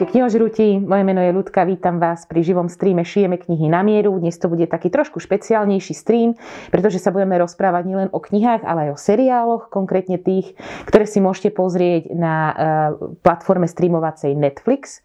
Ahojte knihožrutí, moje meno je Ľudka, vítam vás pri živom streame Šijeme knihy na mieru. Dnes to bude taký trošku špeciálnejší stream, pretože sa budeme rozprávať nielen o knihách, ale aj o seriáloch, konkrétne tých, ktoré si môžete pozrieť na uh, platforme streamovacej Netflix.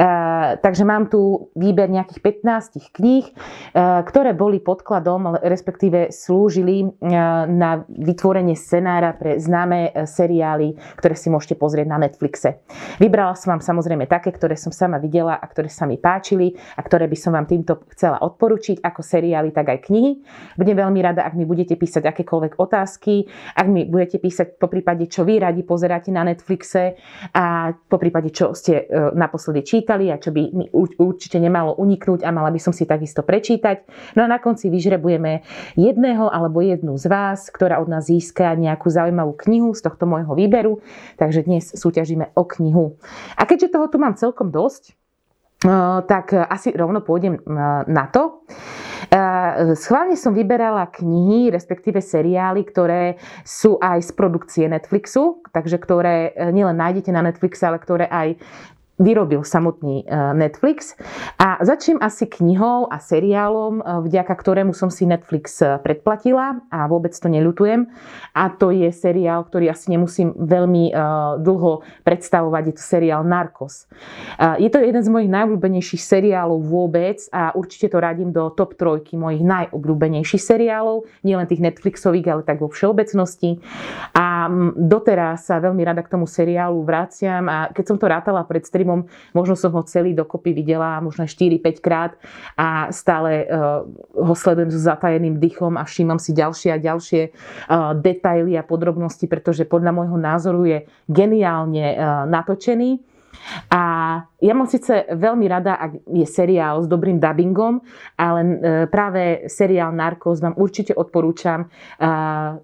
Uh, takže mám tu výber nejakých 15 kníh, uh, ktoré boli podkladom, respektíve slúžili na vytvorenie scenára pre známe seriály, ktoré si môžete pozrieť na Netflixe. Vybrala som vám samozrejme také, ktoré som sama videla a ktoré sa mi páčili a ktoré by som vám týmto chcela odporučiť, ako seriály, tak aj knihy. Budem veľmi rada, ak mi budete písať akékoľvek otázky, ak mi budete písať po prípade, čo vy radi pozeráte na Netflixe a po prípade, čo ste e, naposledy čítali a čo by mi určite nemalo uniknúť a mala by som si takisto prečítať. No a na konci vyžrebujeme jedného alebo jednu z vás, ktorá od nás získa nejakú zaujímavú knihu z tohto môjho výberu. Takže dnes súťažíme o knihu. A keďže toho tu mám celkom dosť, tak asi rovno pôjdem eh, na to. Schválne som vyberala knihy, respektíve seriály, ktoré sú aj z produkcie Netflixu, takže ktoré nielen nájdete na Netflixe, ale ktoré aj vyrobil samotný e, Netflix. A začnem asi knihou a seriálom, e, vďaka ktorému som si Netflix e, predplatila a vôbec to neľutujem. A to je seriál, ktorý asi nemusím veľmi dlho predstavovať. Je to seriál Narcos. Je to jeden z mojich najobľúbenejších seriálov vôbec a určite to radím do top trojky mojich najobľúbenejších seriálov. Nielen tých Netflixových, ale tak vo všeobecnosti. A doteraz sa veľmi rada k tomu seriálu vraciam a keď som to rátala pred streamom, filmom. Možno som ho celý dokopy videla, možno 4-5 krát a stále uh, ho sledujem so zatajeným dychom a všímam si ďalšie a ďalšie uh, detaily a podrobnosti, pretože podľa môjho názoru je geniálne uh, natočený. A ja mám síce veľmi rada, ak je seriál s dobrým dubbingom, ale e, práve seriál Narcos vám určite odporúčam e,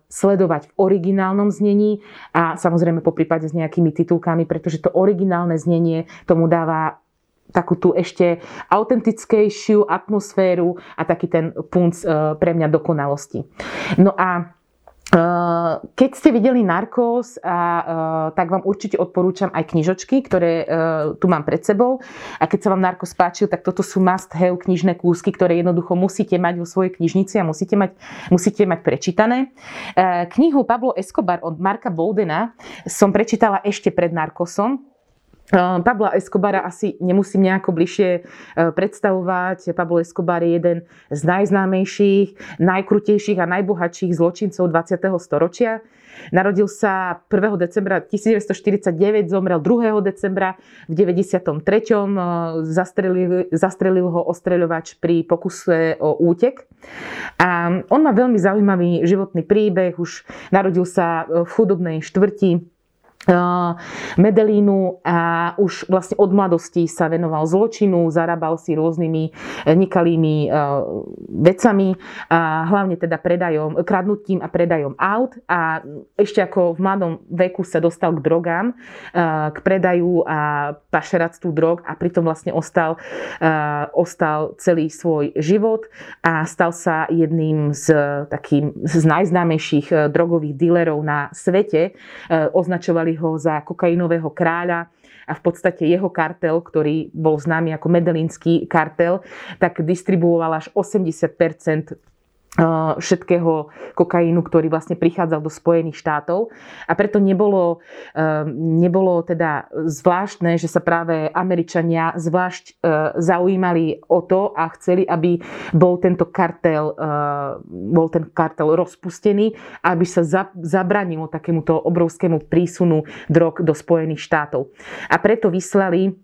sledovať v originálnom znení a samozrejme po prípade s nejakými titulkami, pretože to originálne znenie tomu dáva takú tú ešte autentickejšiu atmosféru a taký ten punc e, pre mňa dokonalosti. No a keď ste videli Narcos, a, tak vám určite odporúčam aj knižočky, ktoré tu mám pred sebou. A keď sa vám Narcos páčil, tak toto sú must have knižné kúsky, ktoré jednoducho musíte mať vo svojej knižnici a musíte mať, musíte mať prečítané. Knihu Pablo Escobar od Marka Boldena som prečítala ešte pred Narcosom Pabla Escobara asi nemusím nejako bližšie e, predstavovať. Pablo Escobar je jeden z najznámejších, najkrutejších a najbohatších zločincov 20. storočia. Narodil sa 1. decembra 1949, zomrel 2. decembra v 93. Zastrelil, zastrelil ho ostreľovač pri pokuse o útek. A on má veľmi zaujímavý životný príbeh. Už narodil sa v chudobnej štvrti Medelínu a už vlastne od mladosti sa venoval zločinu, zarábal si rôznymi e, nekalými e, vecami, a hlavne teda predajom, kradnutím a predajom aut a ešte ako v mladom veku sa dostal k drogám, e, k predaju a pašeráctvu drog a pritom vlastne ostal, ostal celý svoj život a stal sa jedným z, takým, z najznámejších drogových dílerov na svete. Označovali ho za kokainového kráľa a v podstate jeho kartel, ktorý bol známy ako Medelínsky kartel, tak distribuoval až 80 všetkého kokainu, ktorý vlastne prichádzal do Spojených štátov. A preto nebolo, nebolo teda zvláštne, že sa práve Američania zvlášť zaujímali o to a chceli, aby bol tento kartel, bol ten kartel rozpustený, aby sa zabranilo takémuto obrovskému prísunu drog do Spojených štátov. A preto vyslali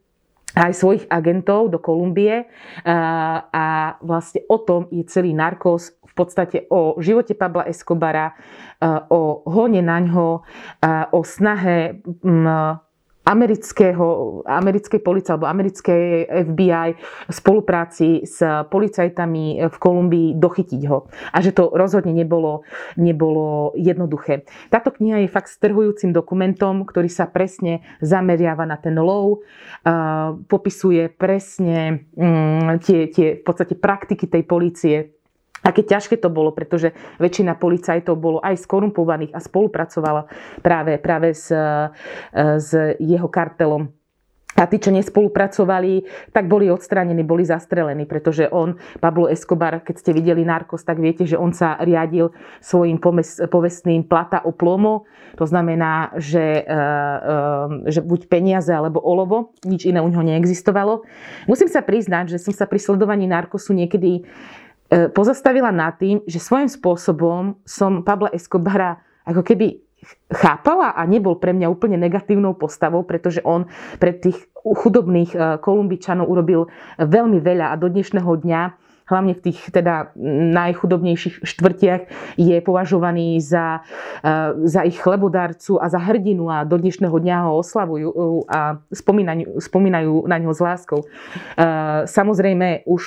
aj svojich agentov do Kolumbie a vlastne o tom je celý narkos v podstate o živote Pabla Escobara, o hone na ňo, o snahe amerického, americkej policie alebo americkej FBI v spolupráci s policajtami v Kolumbii dochytiť ho. A že to rozhodne nebolo, nebolo jednoduché. Táto kniha je fakt strhujúcim dokumentom, ktorý sa presne zameriava na ten lov, popisuje presne tie, tie v podstate praktiky tej policie aké ťažké to bolo, pretože väčšina policajtov bolo aj skorumpovaných a spolupracovala práve, práve s, s jeho kartelom. A tí, čo nespolupracovali, tak boli odstránení, boli zastrelení, pretože on, Pablo Escobar, keď ste videli Narcos, tak viete, že on sa riadil svojim povestným plata o plomo. To znamená, že, e, e, že buď peniaze alebo olovo, nič iné u neho neexistovalo. Musím sa priznať, že som sa pri sledovaní Narcosu niekedy e, pozastavila nad tým, že svojím spôsobom som Pabla Escobara ako keby chápala a nebol pre mňa úplne negatívnou postavou, pretože on pre tých chudobných eh, Kolumbičanov urobil veľmi veľa a do dnešného dňa hlavne v tých teda najchudobnejších štvrtiach je považovaný za, eh, za ich chlebodárcu a za hrdinu a do dnešného dňa ho oslavujú eh, a spomínajú, spomínajú na neho s láskou. Samozrejme už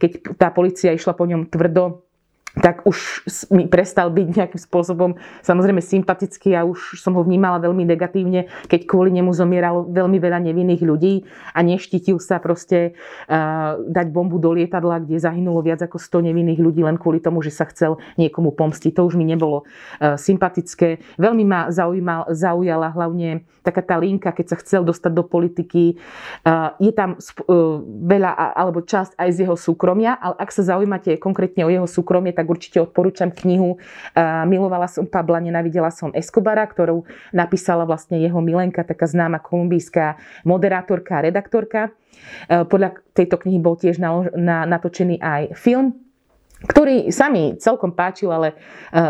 keď tá policia išla po ňom tvrdo, tak už mi prestal byť nejakým spôsobom samozrejme sympatický a už som ho vnímala veľmi negatívne, keď kvôli nemu zomieralo veľmi veľa nevinných ľudí a neštitil sa proste uh, dať bombu do lietadla, kde zahynulo viac ako 100 nevinných ľudí len kvôli tomu, že sa chcel niekomu pomstiť. To už mi nebolo uh, sympatické. Veľmi ma zaujímal, zaujala hlavne taká tá linka, keď sa chcel dostať do politiky. Uh, je tam uh, veľa alebo časť aj z jeho súkromia, ale ak sa zaujímate konkrétne o jeho súkromie, tak určite odporúčam knihu Milovala som Pabla, nenavidela som Escobara, ktorú napísala vlastne jeho milenka, taká známa kolumbijská moderátorka a redaktorka. Podľa tejto knihy bol tiež natočený aj film ktorý sa mi celkom páčil, ale e,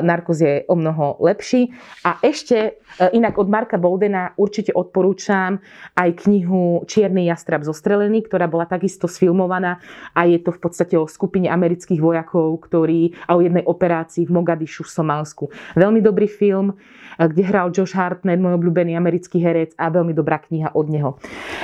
Narcos je o mnoho lepší. A ešte e, inak od Marka Boldena určite odporúčam aj knihu Čierny jastrab zostrelený, ktorá bola takisto sfilmovaná a je to v podstate o skupine amerických vojakov, ktorí a o jednej operácii v Mogadišu v Somálsku. Veľmi dobrý film, e, kde hral Josh Hartnett, môj obľúbený americký herec a veľmi dobrá kniha od neho.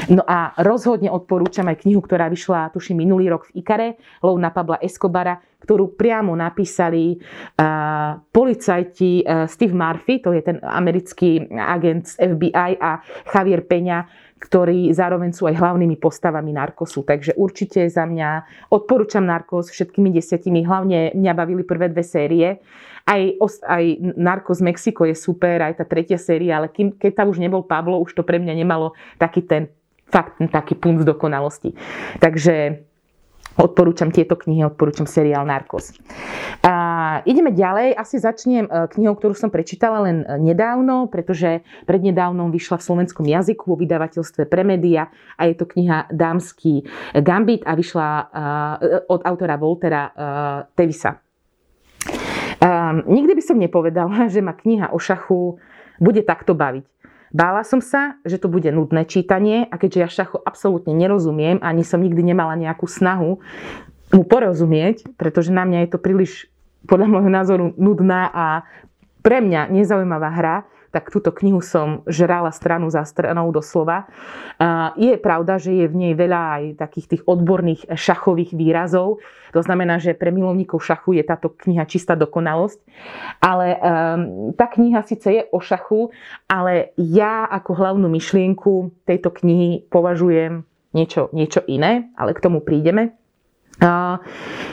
No a rozhodne odporúčam aj knihu, ktorá vyšla, tuším, minulý rok v Ikare, Lov na Pabla Escobara, ktorú priamo napísali uh, policajti uh, Steve Murphy, to je ten americký agent z FBI a Javier Peňa, ktorí zároveň sú aj hlavnými postavami Narkosu. Takže určite za mňa odporúčam Narkos všetkými desiatimi. Hlavne mňa bavili prvé dve série. Aj, aj Narcos Mexiko je super, aj tá tretia séria, ale kým, keď tam už nebol Pablo, už to pre mňa nemalo taký ten fakt taký punt dokonalosti. Takže Odporúčam tieto knihy, odporúčam seriál Narcos. A ideme ďalej. Asi začnem e, knihou, ktorú som prečítala len e, nedávno, pretože prednedávnom vyšla v slovenskom jazyku vo vydavateľstve Premedia a je to kniha Dámsky gambit a vyšla e, od autora Voltera Tevisa. Nikdy by som nepovedala, že ma kniha o šachu bude takto baviť. Bála som sa, že to bude nudné čítanie a keďže ja šachu absolútne nerozumiem, ani som nikdy nemala nejakú snahu mu porozumieť, pretože na mňa je to príliš podľa môjho názoru nudná a pre mňa nezaujímavá hra, tak túto knihu som žrala stranu za stranou doslova. Je pravda, že je v nej veľa aj takých tých odborných šachových výrazov. To znamená, že pre milovníkov šachu je táto kniha čistá dokonalosť. Ale um, tá kniha síce je o šachu, ale ja ako hlavnú myšlienku tejto knihy považujem niečo, niečo iné, ale k tomu prídeme.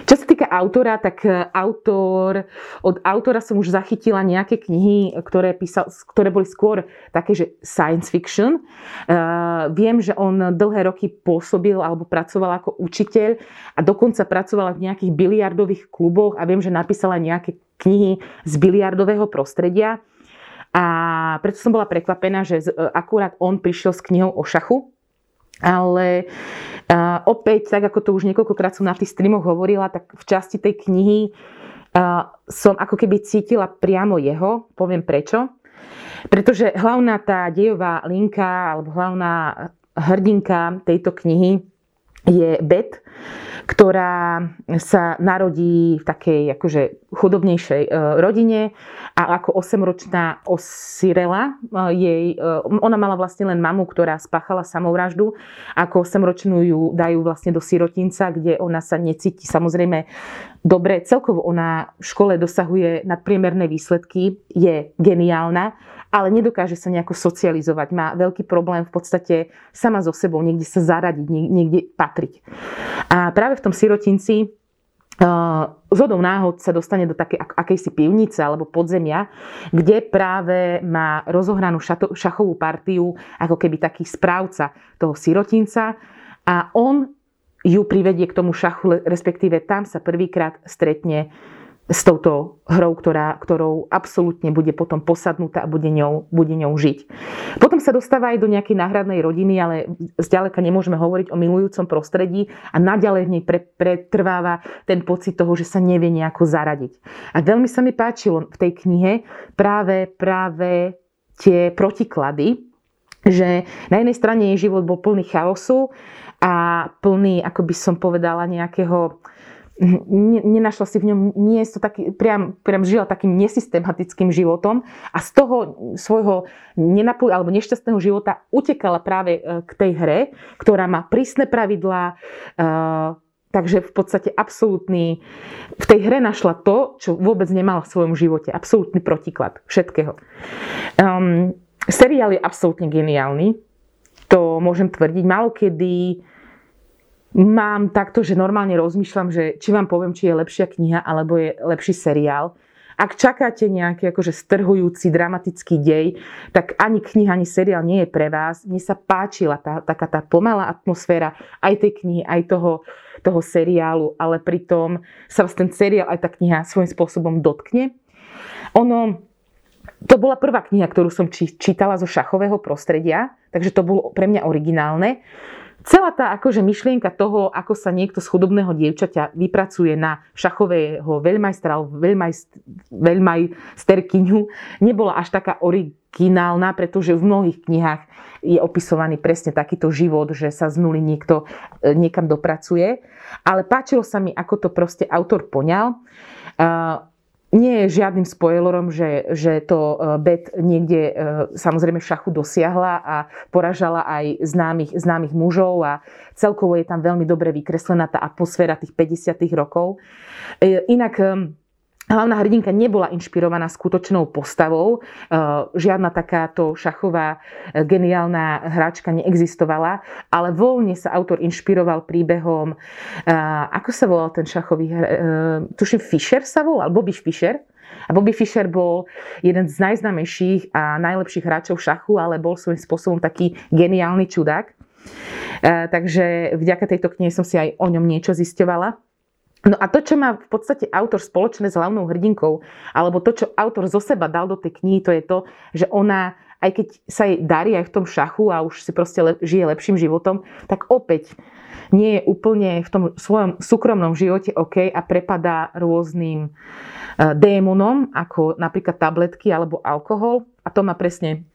Čo sa týka autora, tak e, autor, od autora som už zachytila nejaké knihy, ktoré, písal, ktoré boli skôr také, že science fiction. Uh, viem, že on dlhé roky pôsobil alebo pracoval ako učiteľ a dokonca pracoval v nejakých biliardových kluboch a viem, že napísala nejaké knihy z biliardového prostredia. A preto som bola prekvapená, že akurát on prišiel s knihou o šachu, ale uh, opäť, tak ako to už niekoľkokrát som na tých streamoch hovorila, tak v časti tej knihy uh, som ako keby cítila priamo jeho. Poviem prečo. Pretože hlavná tá dejová linka alebo hlavná hrdinka tejto knihy je Beth, ktorá sa narodí v takej akože chudobnejšej e, rodine a ako 8-ročná osirela e, jej, e, ona mala vlastne len mamu, ktorá spáchala samovraždu. Ako 8-ročnú ju dajú vlastne do sirotinca, kde ona sa necíti samozrejme dobre. Celkovo ona v škole dosahuje nadpriemerné výsledky, je geniálna ale nedokáže sa nejako socializovať. Má veľký problém v podstate sama so sebou niekde sa zaradiť, niekde patriť. A práve v tom sirotinci z hodou náhod sa dostane do takej akejsi pivnice alebo podzemia, kde práve má rozohranú šachovú partiu ako keby taký správca toho sirotinca a on ju privedie k tomu šachu, respektíve tam sa prvýkrát stretne s touto hrou, ktorá, ktorou absolútne bude potom posadnutá a bude ňou, bude ňou žiť. Potom sa dostáva aj do nejakej náhradnej rodiny, ale zďaleka nemôžeme hovoriť o milujúcom prostredí a naďalej v nej pre, pretrváva ten pocit toho, že sa nevie nejako zaradiť. A veľmi sa mi páčilo v tej knihe práve, práve tie protiklady, že na jednej strane jej život bol plný chaosu a plný, ako by som povedala, nejakého nenašla si v ňom miesto, taký, priam, priam žila takým nesystematickým životom a z toho svojho nenapl- alebo nešťastného života utekala práve e, k tej hre, ktorá má prísne pravidlá, uh, takže v podstate absolútny, v tej hre našla to, čo vôbec nemala v svojom živote, absolútny protiklad všetkého. Um, seriál je absolútne geniálny, to môžem tvrdiť. Málo kedy mám takto, že normálne rozmýšľam, že či vám poviem, či je lepšia kniha alebo je lepší seriál. Ak čakáte nejaký akože strhujúci, dramatický dej, tak ani kniha, ani seriál nie je pre vás. Mne sa páčila tá, taká tá pomalá atmosféra aj tej knihy, aj toho, toho seriálu, ale pritom sa vás ten seriál aj tá kniha svojím spôsobom dotkne. Ono, to bola prvá kniha, ktorú som čítala zo šachového prostredia, takže to bolo pre mňa originálne celá tá akože myšlienka toho, ako sa niekto z chudobného dievčaťa vypracuje na šachového veľmajstra veľmajst, veľmajsterkyňu, nebola až taká originálna, pretože v mnohých knihách je opisovaný presne takýto život, že sa z nuly niekto e, niekam dopracuje. Ale páčilo sa mi, ako to proste autor poňal nie je žiadnym spoilerom, že, že to e, Bet niekde e, samozrejme šachu dosiahla a poražala aj známych, známych mužov a celkovo je tam veľmi dobre vykreslená tá atmosféra tých 50. rokov. E, inak hlavná hrdinka nebola inšpirovaná skutočnou postavou. E, žiadna takáto šachová e, geniálna hráčka neexistovala, ale voľne sa autor inšpiroval príbehom, e, ako sa volal ten šachový, tuším Fischer sa volal, Bobby Fischer. A Bobby Fischer bol jeden z najznámejších a najlepších hráčov šachu, ale bol svojím spôsobom taký geniálny čudák. Takže vďaka tejto knihe som si aj o ňom niečo zisťovala. No a to, čo má v podstate autor spoločné s hlavnou hrdinkou, alebo to, čo autor zo seba dal do tej knihy, to je to, že ona, aj keď sa jej darí aj v tom šachu a už si proste le, žije lepším životom, tak opäť nie je úplne v tom svojom súkromnom živote OK a prepadá rôznym uh, démonom, ako napríklad tabletky alebo alkohol. A to má presne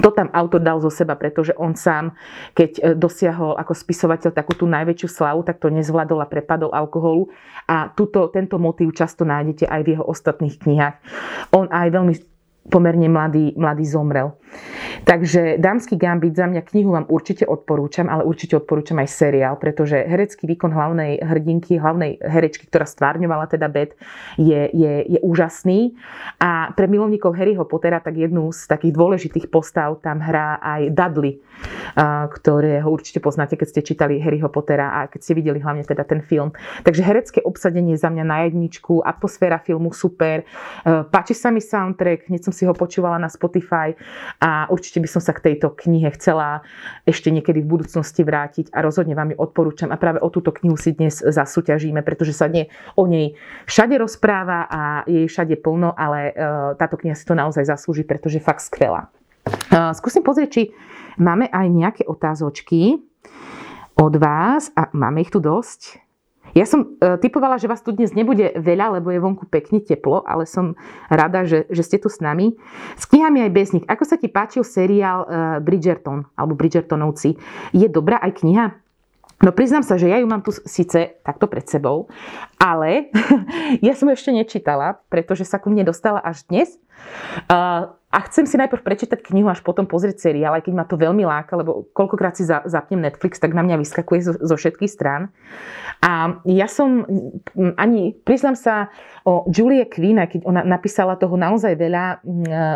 to tam autor dal zo seba, pretože on sám, keď e, dosiahol ako spisovateľ takú tú najväčšiu slavu, tak to nezvládol a prepadol alkoholu. A tuto, tento motív často nájdete aj v jeho ostatných knihách. On aj veľmi pomerne mladý, mladý zomrel. Takže Dámsky gambit za mňa knihu vám určite odporúčam, ale určite odporúčam aj seriál, pretože herecký výkon hlavnej hrdinky, hlavnej herečky, ktorá stvárňovala teda Bet, je, je, je úžasný. A pre milovníkov Harryho Pottera tak jednu z takých dôležitých postav tam hrá aj Dudley, ktorého určite poznáte, keď ste čítali Harryho Pottera a keď ste videli hlavne teda ten film. Takže herecké obsadenie za mňa na jedničku, atmosféra filmu super, páči sa mi soundtrack, hneď som si ho počúvala na Spotify a určite by som sa k tejto knihe chcela ešte niekedy v budúcnosti vrátiť a rozhodne vám ju odporúčam a práve o túto knihu si dnes zasúťažíme, pretože sa nie o nej všade rozpráva a je všade plno, ale e, táto kniha si to naozaj zaslúži, pretože je fakt skvelá. E, skúsim pozrieť, či máme aj nejaké otázočky od vás a máme ich tu dosť. Ja som e, typovala, že vás tu dnes nebude veľa, lebo je vonku pekne teplo, ale som rada, že, že ste tu s nami. S knihami aj bez nich. Ako sa ti páčil seriál e, Bridgerton, alebo Bridgertonovci? Je dobrá aj kniha? No priznám sa, že ja ju mám tu síce takto pred sebou, ale ja som ešte nečítala, pretože sa ku mne dostala až dnes. A chcem si najprv prečítať knihu, až potom pozrieť seriál, aj keď ma to veľmi láka, lebo koľkokrát si zapnem Netflix, tak na mňa vyskakuje zo, zo všetkých strán. A ja som ani, priznám sa, o Julie Quinn, keď ona napísala toho naozaj veľa,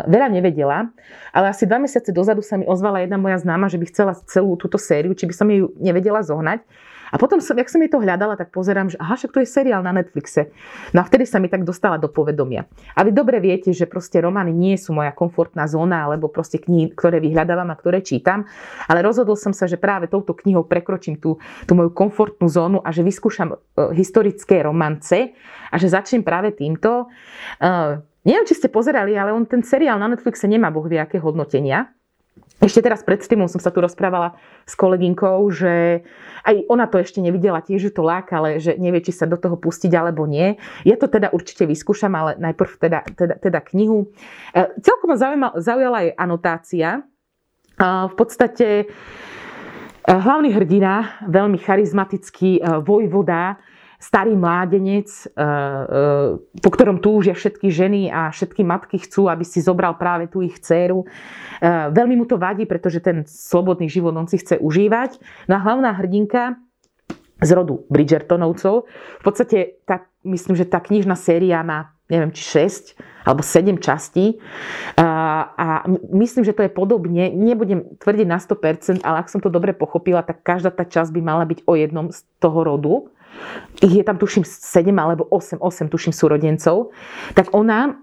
veľa nevedela, ale asi dva mesiace dozadu sa mi ozvala jedna moja známa, že by chcela celú túto sériu, či by som ju nevedela zohnať. A potom, som, jak som jej to hľadala, tak pozerám, že aha, však to je seriál na Netflixe. No a vtedy sa mi tak dostala do povedomia. A vy dobre viete, že proste romány nie sú moja komfortná zóna, alebo proste knihy, ktoré vyhľadávam a ktoré čítam. Ale rozhodol som sa, že práve touto knihou prekročím tú, tú moju komfortnú zónu a že vyskúšam uh, historické romance a že začnem práve týmto. Uh, neviem, či ste pozerali, ale on ten seriál na Netflixe nemá boh vie aké hodnotenia. Ešte teraz pred tým som sa tu rozprávala s kolegynkou, že aj ona to ešte nevidela, tiež ju to láka, ale že nevie, či sa do toho pustiť alebo nie. Ja to teda určite vyskúšam, ale najprv teda, teda, teda knihu. E, celkom ma zaujala aj anotácia. E, v podstate e, hlavný hrdina, veľmi charizmatický vojvoda, starý mládenec, eh, eh, po ktorom túžia všetky ženy a všetky matky chcú, aby si zobral práve tú ich dceru. Eh, veľmi mu to vadí, pretože ten slobodný život on si chce užívať. No a hlavná hrdinka z rodu Bridgertonovcov, v podstate tá, myslím, že tá knižná séria má neviem, či 6 alebo 7 častí. A, a myslím, že to je podobne. Nebudem tvrdiť na 100%, ale ak som to dobre pochopila, tak každá tá časť by mala byť o jednom z toho rodu ich je tam tuším 7 alebo 8, 8 tuším súrodencov, tak ona,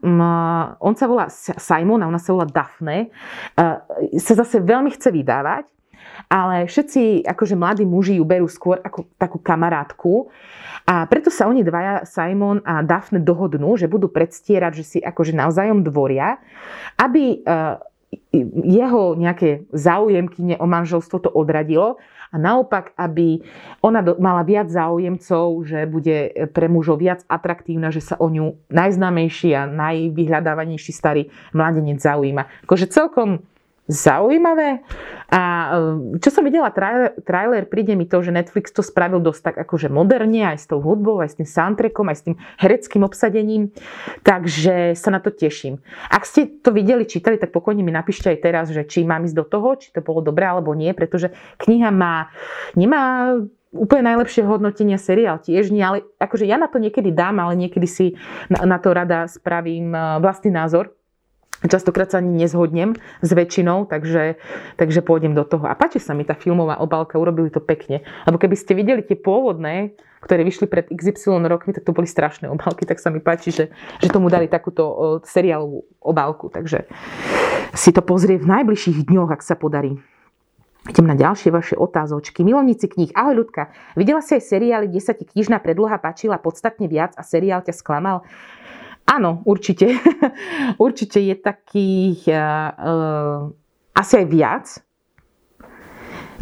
on sa volá Simon a ona sa volá Daphne, sa zase veľmi chce vydávať, ale všetci akože mladí muži ju berú skôr ako takú kamarátku. A preto sa oni dvaja, Simon a Daphne, dohodnú, že budú predstierať, že si akože navzájom dvoria, aby jeho nejaké záujemky o manželstvo to odradilo a naopak, aby ona mala viac záujemcov, že bude pre mužov viac atraktívna, že sa o ňu najznámejší a najvyhľadávanejší starý mladenec zaujíma. Akože celkom zaujímavé. A e, čo som videla trailer, trailer, príde mi to, že Netflix to spravil dosť tak akože moderne, aj s tou hudbou, aj s tým soundtrackom, aj s tým hereckým obsadením. Takže sa na to teším. Ak ste to videli, čítali, tak pokojne mi napíšte aj teraz, že či mám ísť do toho, či to bolo dobré alebo nie, pretože kniha má, nemá úplne najlepšie hodnotenia seriál tiež nie, ale akože ja na to niekedy dám, ale niekedy si na, na to rada spravím e, vlastný názor Častokrát sa ani nezhodnem s väčšinou, takže, takže pôjdem do toho. A páči sa mi tá filmová obálka, urobili to pekne. Lebo keby ste videli tie pôvodné, ktoré vyšli pred XY rokmi, tak to boli strašné obálky, tak sa mi páči, že, že tomu dali takúto seriálovú obálku. Takže si to pozrie v najbližších dňoch, ak sa podarí. Idem na ďalšie vaše otázočky. Milovníci kníh. Ahoj ľudka. Videla si aj seriály, kde sa ti knižná predloha páčila podstatne viac a seriál ťa sklamal? Áno, určite. určite je takých uh, asi aj viac.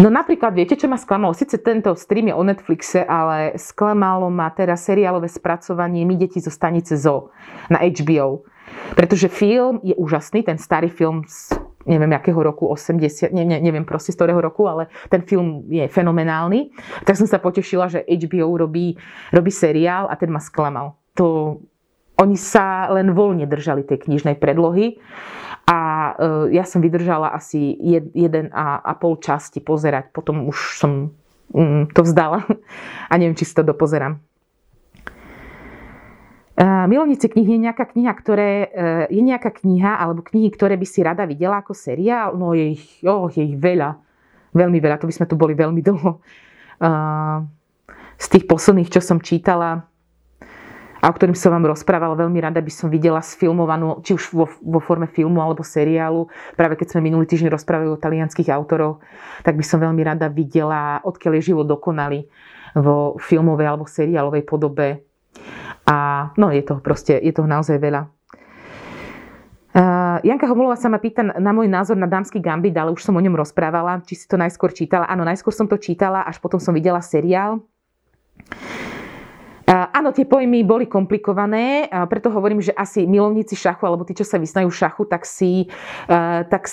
No napríklad, viete, čo ma sklamalo? Sice tento stream je o Netflixe, ale sklamalo ma teraz seriálové spracovanie My deti zo stanice ZO na HBO. Pretože film je úžasný, ten starý film z neviem, akého roku, 80, ne, ne, neviem proste z ktorého roku, ale ten film je fenomenálny. Tak som sa potešila, že HBO robí, robí seriál a ten ma sklamal. To oni sa len voľne držali tej knižnej predlohy a e, ja som vydržala asi jeden a, a pol časti pozerať, potom už som mm, to vzdala a neviem, či si to dopozerám. E, Milovníci knih je nejaká kniha, ktoré, e, je nejaká kniha alebo knihy, ktoré by si rada videla ako seriál? No je ich, oh, je ich veľa. Veľmi veľa, to by sme tu boli veľmi dlho. Z tých posledných, čo som čítala, a o ktorým som vám rozprávala. Veľmi rada by som videla sfilmovanú, či už vo, vo forme filmu alebo seriálu. Práve keď sme minulý týždeň rozprávali o talianských autoroch, tak by som veľmi rada videla, odkiaľ je život dokonalý vo filmovej alebo seriálovej podobe. A no, je toho proste, je toho naozaj veľa. Uh, Janka Homolová sa ma pýta na môj názor na dámsky gambit, ale už som o ňom rozprávala, či si to najskôr čítala. Áno, najskôr som to čítala, až potom som videla seriál. Áno, tie pojmy boli komplikované, preto hovorím, že asi milovníci šachu, alebo tí, čo sa vysnajú šachu, tak si tak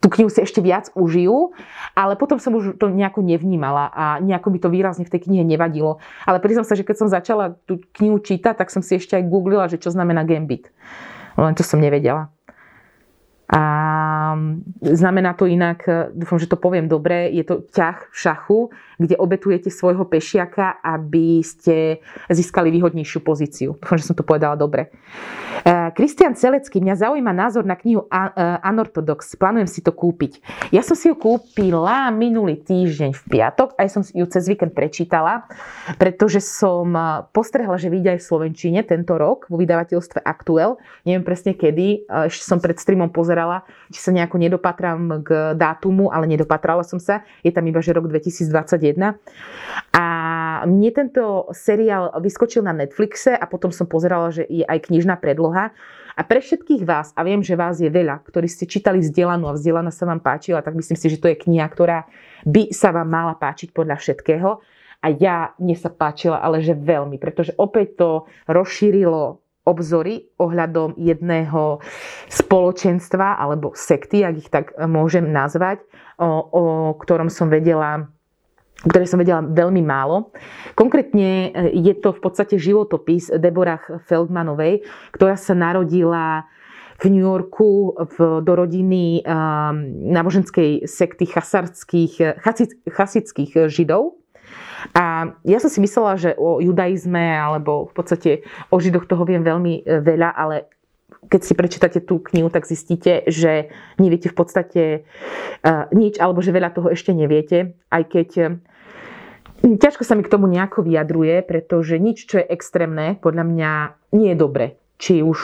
tú knihu si ešte viac užijú, ale potom som už to nejako nevnímala a nejako mi to výrazne v tej knihe nevadilo. Ale priznám sa, že keď som začala tú knihu čítať, tak som si ešte aj googlila, že čo znamená gambit. Len to som nevedela. A znamená to inak, dúfam, že to poviem dobre, je to ťah v šachu, kde obetujete svojho pešiaka, aby ste získali výhodnejšiu pozíciu. Dúfam, že som to povedala dobre. E, Kristian Celecký, mňa zaujíma názor na knihu Anorthodox. Plánujem si to kúpiť. Ja som si ju kúpila minulý týždeň v piatok, aj som ju cez víkend prečítala, pretože som postrehla, že vyjde aj v Slovenčine tento rok vo vydavateľstve Aktuel. Neviem presne kedy, ešte som pred streamom pozerala, či sa nejako nedopatrám k dátumu, ale nedopatrala som sa. Je tam iba, že rok 2021. A mne tento seriál vyskočil na Netflixe a potom som pozerala, že je aj knižná predloha. A pre všetkých vás, a viem, že vás je veľa, ktorí ste čítali vzdelanú a vzdelaná sa vám páčila, tak myslím si, že to je kniha, ktorá by sa vám mala páčiť podľa všetkého. A ja, mne sa páčila, ale že veľmi, pretože opäť to rozšírilo obzory ohľadom jedného spoločenstva alebo sekty, ak ich tak môžem nazvať, o, o ktorom som vedela ktoré som vedela veľmi málo. Konkrétne e, je to v podstate životopis Deborah Feldmanovej, ktorá sa narodila v New Yorku v, do rodiny um, náboženskej sekty chasarských, chasických židov. A ja som si myslela, že o judaizme alebo v podstate o židoch toho viem veľmi e, veľa, ale keď si prečítate tú knihu, tak zistíte, že neviete v podstate uh, nič, alebo že veľa toho ešte neviete, aj keď uh, ťažko sa mi k tomu nejako vyjadruje, pretože nič, čo je extrémne, podľa mňa nie je dobre. Či už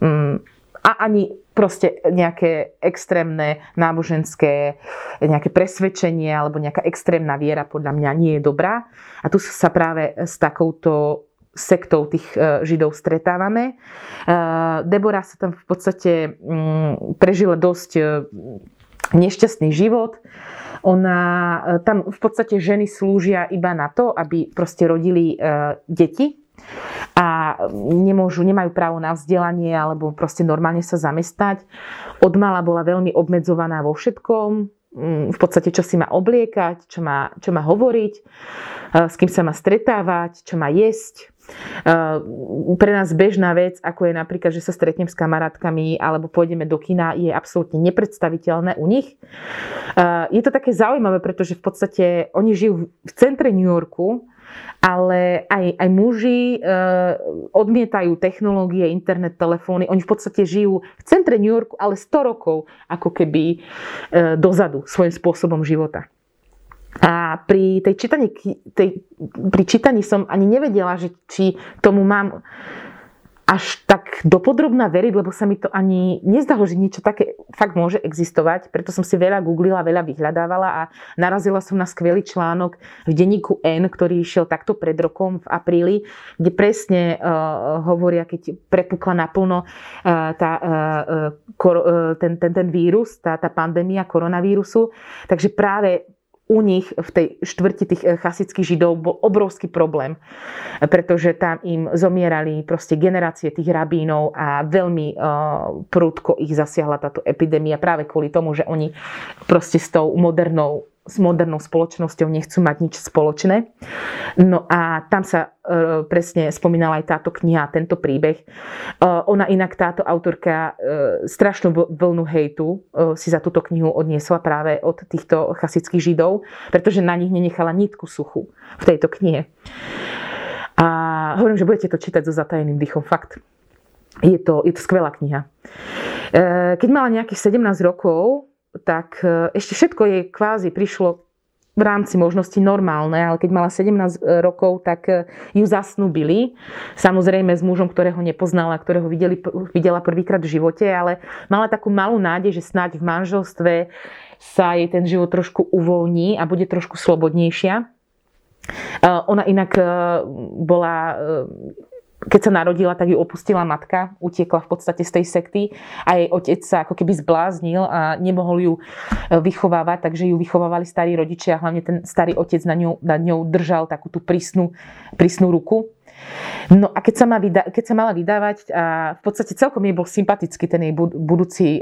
um, a ani proste nejaké extrémne náboženské nejaké presvedčenie alebo nejaká extrémna viera podľa mňa nie je dobrá. A tu sa práve s takouto sektou tých e, židov stretávame. E, Debora sa tam v podstate mm, prežila dosť e, nešťastný život. Ona, tam v podstate ženy slúžia iba na to, aby proste rodili deti a nemôžu, nemajú právo na vzdelanie alebo proste normálne sa zamestnať. Od mala bola veľmi obmedzovaná vo všetkom, Mm, v podstate, čo si má obliekať, čo má, čo má hovoriť, s kým sa má stretávať, čo má jesť. Eh, pre nás bežná vec, ako je napríklad, že sa stretnem s kamarátkami alebo pôjdeme do kina, je absolútne nepredstaviteľné u nich. Eh, je to také zaujímavé, pretože v podstate oni žijú v centre New Yorku, ale aj, aj muži e, odmietajú technológie, internet, telefóny. Oni v podstate žijú v centre New Yorku, ale 100 rokov ako keby e, dozadu svojím spôsobom života. A pri, tej čítaní, tej, pri čítaní som ani nevedela, že či tomu mám až tak dopodrobná veriť, lebo sa mi to ani nezdalo, že niečo také fakt môže existovať. Preto som si veľa googlila, veľa vyhľadávala a narazila som na skvelý článok v denníku N, ktorý išiel takto pred rokom v apríli, kde presne uh, hovoria, keď prepukla naplno uh, tá, uh, kor, uh, ten, ten, ten vírus, tá, tá pandémia koronavírusu. Takže práve u nich v tej štvrti tých eh, chasických židov bol obrovský problém, pretože tam im zomierali proste generácie tých rabínov a veľmi uh, prúdko ich zasiahla táto epidémia práve kvôli tomu, že oni proste s tou modernou s modernou spoločnosťou nechcú mať nič spoločné. No a tam sa e, presne spomínala aj táto kniha, tento príbeh. E, ona inak, táto autorka, e, strašnú vlnu hejtu si za túto knihu odniesla práve od týchto chasických židov, pretože na nich nenechala nitku suchu v tejto knihe. A hovorím, že budete to čítať so zatajeným dýchom. Fakt. Je to, je to skvelá kniha. Keď mala nejakých 17 rokov, tak e, ešte všetko jej kvázi prišlo v rámci možnosti normálne, ale keď mala 17 e, rokov, tak e, ju zasnúbili. Samozrejme s mužom, ktorého nepoznala, ktorého videli, videla prvýkrát v živote, ale mala takú malú nádej, že snáď v manželstve sa jej ten život trošku uvoľní a bude trošku slobodnejšia. Ona inak bola keď sa narodila, tak ju opustila matka, utiekla v podstate z tej sekty a jej otec sa ako keby zbláznil a nemohol ju e, vychovávať, takže ju vychovávali starí rodičia a hlavne ten starý otec na ňou, nad ňou držal takú tú prísnu, prísnu ruku. No a keď sa, ma vyda- keď sa mala vydávať, a v podstate celkom jej bol sympatický ten jej budúci e,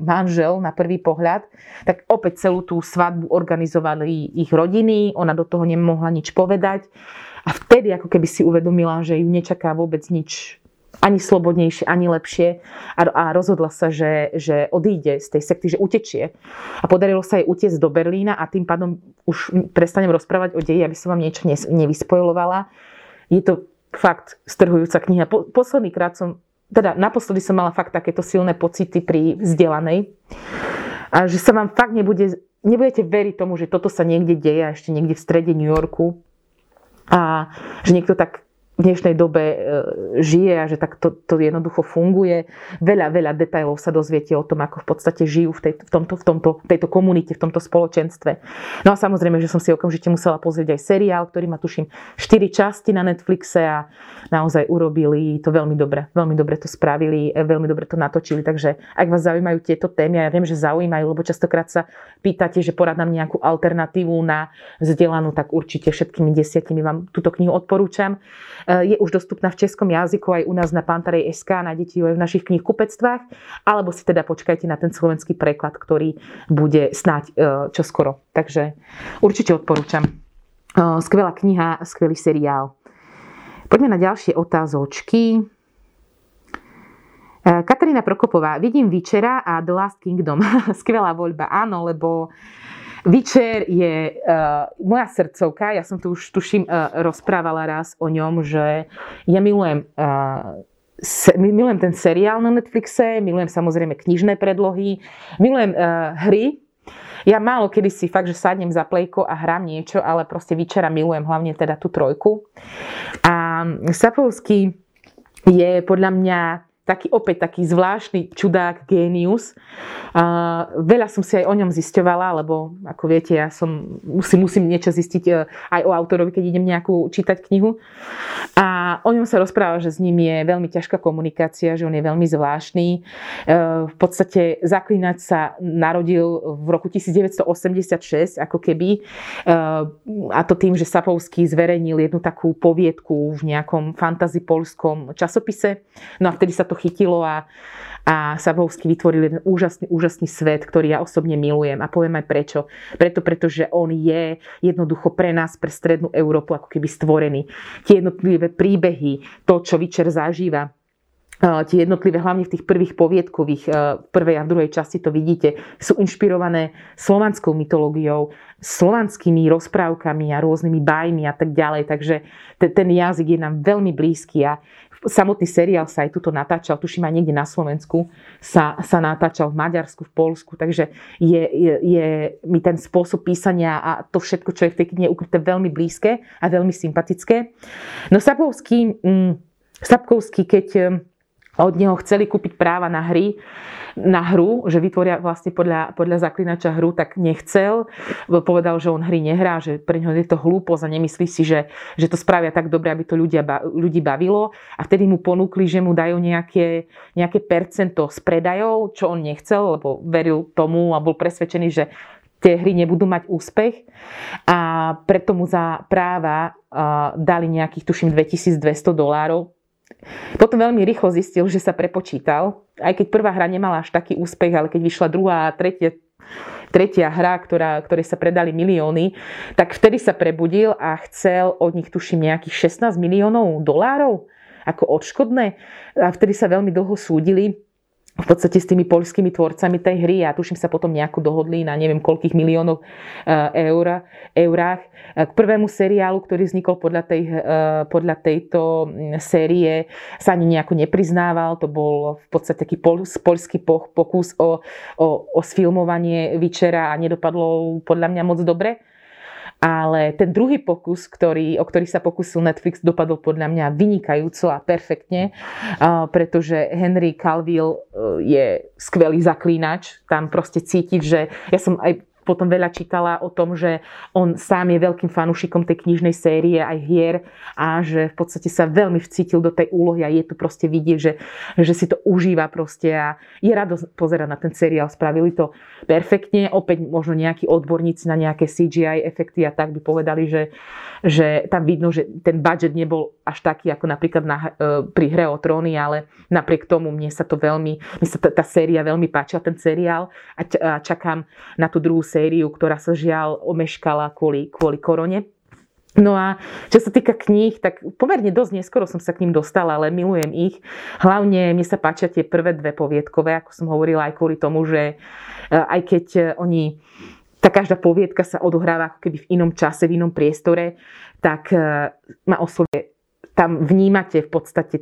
manžel na prvý pohľad, tak opäť celú tú svadbu organizovali ich rodiny, ona do toho nemohla nič povedať a vtedy ako keby si uvedomila, že ju nečaká vôbec nič ani slobodnejšie, ani lepšie a, a rozhodla sa, že, že odíde z tej sekty, že utečie. A podarilo sa jej utiecť do Berlína a tým pádom už prestanem rozprávať o deji, aby som vám niečo nevyspojlovala. Je to fakt strhujúca kniha. Po, posledný krát som teda naposledy som mala fakt takéto silné pocity pri vzdelanej. A že sa vám fakt nebude, nebudete veriť tomu, že toto sa niekde deje a ešte niekde v strede New Yorku. A že niekto tak v dnešnej dobe e, žije a že tak to, to jednoducho funguje. Veľa, veľa detajlov sa dozviete o tom, ako v podstate žijú v, tej, v, tomto, v tomto, tejto komunite, v tomto spoločenstve. No a samozrejme, že som si okamžite musela pozrieť aj seriál, ktorý má tuším 4 časti na Netflixe a naozaj urobili to veľmi dobre. Veľmi dobre to spravili, e, veľmi dobre to natočili. Takže ak vás zaujímajú tieto témy, ja viem, že zaujímajú, lebo častokrát sa pýtate, že poradám nejakú alternatívu na vzdelanú, tak určite všetkými desiatimi vám túto knihu odporúčam. Eh, je už dostupná v českom jazyku aj u nás na Pantarej SK, nájdete ju aj v našich knihkupectvách, alebo si teda počkajte na ten slovenský preklad, ktorý bude snáď eh, čoskoro. Takže určite odporúčam. Eh, skvelá kniha, skvelý seriál. Poďme na ďalšie otázočky. Katarína Prokopová, vidím Vyčera a The Last Kingdom. Skvelá voľba, áno, lebo Vyčer je uh, moja srdcovka, ja som tu už tuším uh, rozprávala raz o ňom, že ja milujem uh, se, milujem ten seriál na Netflixe, milujem samozrejme knižné predlohy, milujem uh, hry. Ja málo kedy si fakt, že sadnem za plejko a hrám niečo, ale proste Vyčera milujem hlavne teda tú trojku. A Sapovský je podľa mňa taký opäť taký zvláštny čudák, génius. Uh, veľa som si aj o ňom zisťovala, lebo ako viete, ja som, musím, musím niečo zistiť uh, aj o autorovi, keď idem nejakú čítať knihu. A o ňom sa rozpráva, že s ním je veľmi ťažká komunikácia, že on je veľmi zvláštny. Uh, v podstate Zaklinač sa narodil v roku 1986, ako keby. Uh, a to tým, že Sapovský zverejnil jednu takú poviedku v nejakom fantasy polskom časopise. No a vtedy sa to to chytilo a, a Sabovský vytvoril jeden úžasný, úžasný svet, ktorý ja osobne milujem a poviem aj prečo. Preto, pretože on je jednoducho pre nás, pre strednú Európu ako keby stvorený. Tie jednotlivé príbehy, to, čo Vyčer zažíva, tie jednotlivé, hlavne v tých prvých poviedkových, v prvej a v druhej časti to vidíte, sú inšpirované slovanskou mytológiou, slovanskými rozprávkami a rôznymi bajmi a tak ďalej. Takže ten jazyk je nám veľmi blízky a samotný seriál sa aj tuto natáčal, tuším aj niekde na Slovensku, sa, sa natáčal v Maďarsku, v Polsku, takže je, je, je mi ten spôsob písania a to všetko, čo je v tej knihe ukryté veľmi blízke a veľmi sympatické. No Sapkovský, mm, Sapkovský keď od neho chceli kúpiť práva na hry, na hru, že vytvoria vlastne podľa, podľa zaklinača hru, tak nechcel. Povedal, že on hry nehrá, že pre neho je to hlúposť a nemyslí si, že, že to spravia tak dobre, aby to ľudia, ľudí bavilo. A vtedy mu ponúkli, že mu dajú nejaké, nejaké percento z predajov, čo on nechcel, lebo veril tomu a bol presvedčený, že tie hry nebudú mať úspech a preto mu za práva dali nejakých, tuším, 2200 dolárov, potom veľmi rýchlo zistil, že sa prepočítal, aj keď prvá hra nemala až taký úspech, ale keď vyšla druhá a tretia, tretia hra, ktorá, ktorej sa predali milióny, tak vtedy sa prebudil a chcel od nich, tuším, nejakých 16 miliónov dolárov ako odškodné. A vtedy sa veľmi dlho súdili v podstate s tými poľskými tvorcami tej hry a tuším sa potom nejako dohodli na neviem koľkých miliónov eh, eur, eurách. K prvému seriálu, ktorý vznikol podľa, tej, eh, podľa tejto mm, série, sa ani nejako nepriznával. To bol v podstate taký pol, poľský pokus o, o, o sfilmovanie Vyčera a nedopadlo podľa mňa moc dobre. Ale ten druhý pokus, ktorý, o ktorý sa pokusil Netflix, dopadol podľa mňa vynikajúco a perfektne, pretože Henry Calvill e, je skvelý zaklínač. Tam proste cítiť, že ja som aj potom veľa čítala o tom, že on sám je veľkým fanúšikom tej knižnej série aj hier a že v podstate sa veľmi vcítil do tej úlohy a je tu proste vidieť, že, že si to užíva proste a je rado pozerať na ten seriál. Spravili to perfektne, opäť možno nejakí odborníci na nejaké CGI efekty a tak by povedali, že, že tam vidno, že ten budget nebol až taký ako napríklad na, e, pri hre o tróny, ale napriek tomu mne sa to veľmi, mne sa tá, tá séria veľmi páčila, ten seriál a, a čakám na tú druhú sériu, ktorá sa žiaľ omeškala kvôli, kvôli korone. No a čo sa týka kníh, tak pomerne dosť neskoro som sa k ním dostala, ale milujem ich. Hlavne mne sa páčia tie prvé dve poviedkové, ako som hovorila, aj kvôli tomu, že e, aj keď e, oni tá každá poviedka sa odohráva ako keby v inom čase, v inom priestore, tak e, ma oslovuje. Tam vnímate v podstate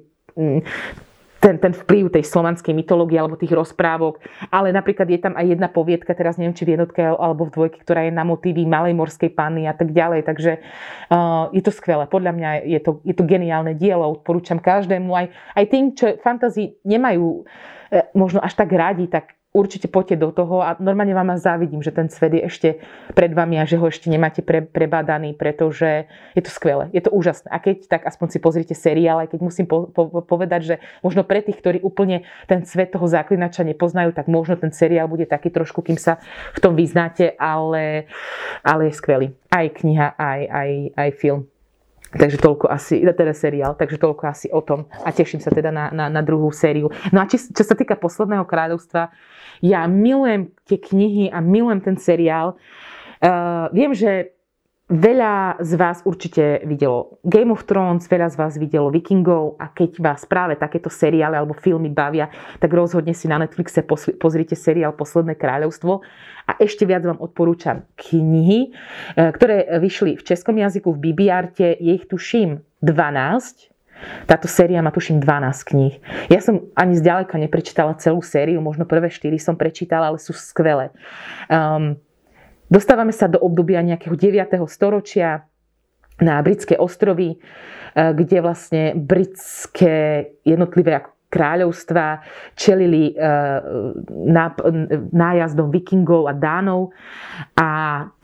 ten, ten vplyv tej slovanskej mytológie alebo tých rozprávok, ale napríklad je tam aj jedna poviedka, teraz neviem, či v jednotke alebo v dvojke, ktorá je na motívy malej morskej panny a tak ďalej, takže uh, je to skvelé. Podľa mňa je to, je to geniálne dielo, odporúčam každému, aj, aj tým, čo fantazii nemajú uh, možno až tak radi, tak určite poďte do toho a normálne vám závidím, že ten svet je ešte pred vami a že ho ešte nemáte pre, prebádaný, pretože je to skvelé, je to úžasné. A keď, tak aspoň si pozrite seriál, aj keď musím po, po, povedať, že možno pre tých, ktorí úplne ten svet toho záklinača nepoznajú, tak možno ten seriál bude taký trošku, kým sa v tom vyznáte, ale, ale je skvelý. Aj kniha, aj, aj, aj film. Takže toľko asi, teda seriál, takže toľko asi o tom a teším sa teda na, na, na druhú sériu. No a či, čo sa týka posledného kráľovstva, ja milujem tie knihy a milujem ten seriál. Uh, viem, že Veľa z vás určite videlo Game of Thrones, veľa z vás videlo Vikingov a keď vás práve takéto seriály alebo filmy bavia, tak rozhodne si na Netflixe pozrite seriál Posledné kráľovstvo a ešte viac vám odporúčam knihy, e, ktoré vyšli v českom jazyku v Bibiarte, je ich tuším 12, táto séria má tuším 12 kníh. Ja som ani zďaleka neprečítala celú sériu, možno prvé 4 som prečítala, ale sú skvelé. Um, Dostávame sa do obdobia nejakého 9. storočia na britské ostrovy, eh, kde vlastne britské jednotlivé kráľovstva čelili eh, nájazdom vikingov a dánov a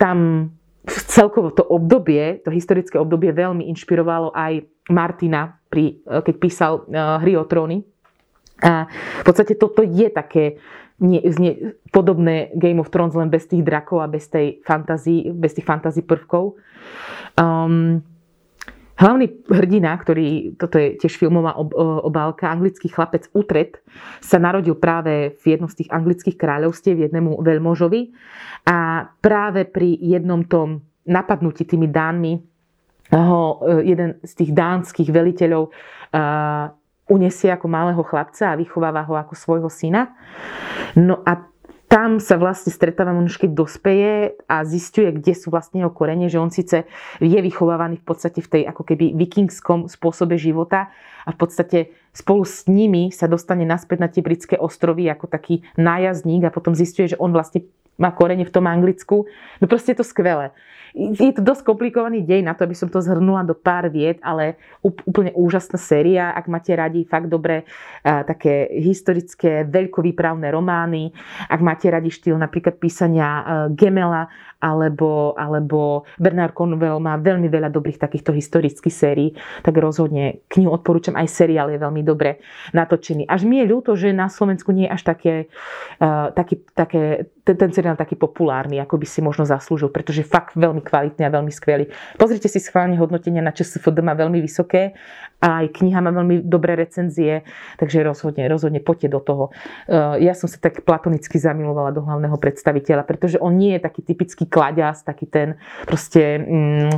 tam celkovo to obdobie, to historické obdobie veľmi inšpirovalo aj Martina, pri, eh, keď písal Hry o tróny. A v podstate toto je také nie, nie, podobné Game of Thrones len bez tých drakov a bez, tej fantazí, bez tých fantazí prvkov. Um, Hlavný hrdina, ktorý, toto je tiež filmová ob, obálka, anglický chlapec Utred, sa narodil práve v jednom z tých anglických kráľovstiev, jednému veľmožovi a práve pri jednom tom napadnutí tými dánmi ho e, jeden z tých dánskych veliteľov unesie ako malého chlapca a vychováva ho ako svojho syna. No a tam sa vlastne stretáva už keď dospeje a zistuje, kde sú vlastne jeho korene, že on síce je vychovávaný v podstate v tej ako keby vikingskom spôsobe života a v podstate spolu s nimi sa dostane naspäť na tie britské ostrovy ako taký nájazdník a potom zistuje, že on vlastne má korene v tom Anglicku. No proste je to skvelé je to dosť komplikovaný dej na to, aby som to zhrnula do pár vied, ale úplne úžasná séria, ak máte radi fakt dobre také historické, veľkovýpravné romány, ak máte radi štýl napríklad písania Gemela alebo, alebo Bernard Cornwell má veľmi veľa dobrých takýchto historických sérií, tak rozhodne knihu odporúčam, aj seriál je veľmi dobre natočený. Až mi je ľúto, že na Slovensku nie je až také, uh, taký, také ten, ten seriál taký populárny, ako by si možno zaslúžil, pretože fakt veľmi kvalitný a veľmi skvelý. Pozrite si schválne hodnotenia na ČSFD má veľmi vysoké a aj kniha má veľmi dobré recenzie, takže rozhodne, rozhodne poďte do toho. Uh, ja som sa tak platonicky zamilovala do hlavného predstaviteľa, pretože on nie je taký typický kladias, taký ten proste mm,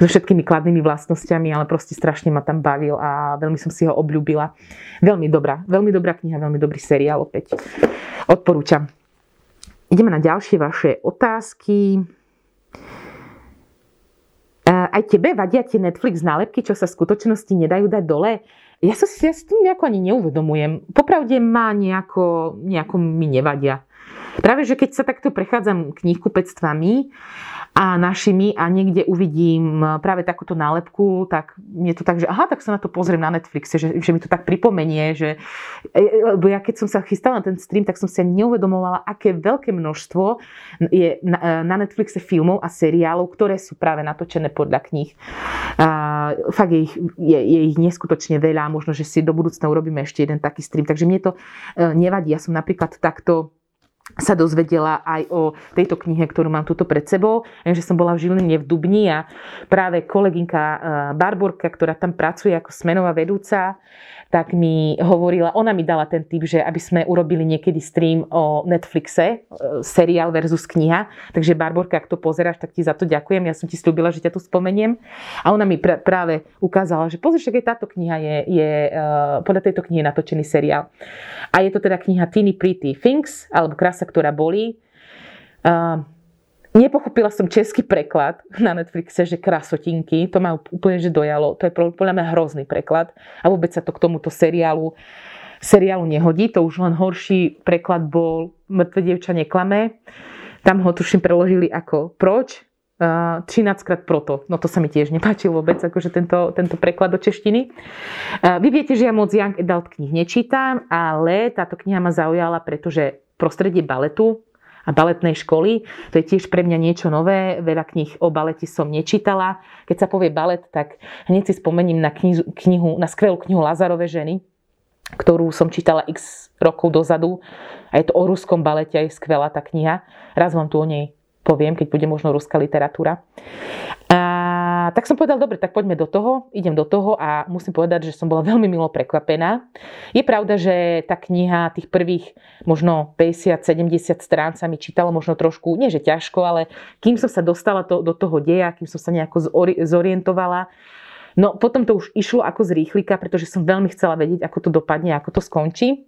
so všetkými kladnými vlastnosťami, ale proste strašne ma tam bavil a veľmi som si ho obľúbila. Veľmi dobrá, veľmi dobrá kniha, veľmi dobrý seriál opäť. Odporúčam. Ideme na ďalšie vaše otázky. Aj tebe vadia tie Netflix nálepky, čo sa v skutočnosti nedajú dať dole? Ja sa s tým nejako ani neuvedomujem. Popravde ma nejako, nejako mi nevadia. Práve, že keď sa takto prechádzam knihkupectvami a našimi a niekde uvidím práve takúto nálepku, tak je to tak, že aha, tak sa na to pozriem na Netflixe, že, že mi to tak pripomenie, že e, e, lebo ja keď som sa chystala na ten stream, tak som si neuvedomovala, aké veľké množstvo je na, Netflixe filmov a seriálov, ktoré sú práve natočené podľa kníh. A, fakt je ich, je, je ich neskutočne veľa, možno, že si do budúcna urobíme ešte jeden taký stream, takže mne to e, nevadí. Ja som napríklad takto sa dozvedela aj o tejto knihe, ktorú mám tuto pred sebou. Že som bola v Žiline v Dubni a práve kolegynka eh, Barborka, ktorá tam pracuje ako smenová vedúca, tak mi hovorila, ona mi dala ten tip, že aby sme urobili niekedy stream o Netflixe, e, seriál versus kniha. Takže Barborka, ak to pozeráš, tak ti za to ďakujem. Ja som ti slúbila, že ťa tu spomeniem. A ona mi pr- práve ukázala, že pozri, že táto kniha je, je uh, podľa tejto knihy natočený seriál. A je to teda kniha Teeny Pretty Things, alebo Krása, ktorá bolí. Uh, Nepochopila som český preklad na Netflixe, že krasotinky, to ma úplne že dojalo. To je podľa mňa hrozný preklad a vôbec sa to k tomuto seriálu seriálu nehodí. To už len horší preklad bol Mŕtve dievča neklame. Tam ho tuším preložili ako proč, 13 krát proto. No to sa mi tiež nepáčilo vôbec, akože tento, tento preklad do češtiny. Vy viete, že ja moc Young Adult knih nečítam, ale táto kniha ma zaujala, pretože prostredie baletu a baletnej školy. To je tiež pre mňa niečo nové. Veľa kníh o balete som nečítala. Keď sa povie balet, tak hneď si spomením na knihu, knihu na skvelú knihu Lazarové ženy, ktorú som čítala x rokov dozadu. A je to o ruskom balete, je skvelá tá kniha. Raz vám tu o nej poviem, keď bude možno ruská literatúra. A tak som povedal, dobre, tak poďme do toho, idem do toho a musím povedať, že som bola veľmi milo prekvapená. Je pravda, že tá kniha tých prvých možno 50-70 strán sa mi čítalo možno trošku, nie že ťažko, ale kým som sa dostala to, do toho deja, kým som sa nejako zorientovala, No potom to už išlo ako z rýchlika, pretože som veľmi chcela vedieť, ako to dopadne, ako to skončí.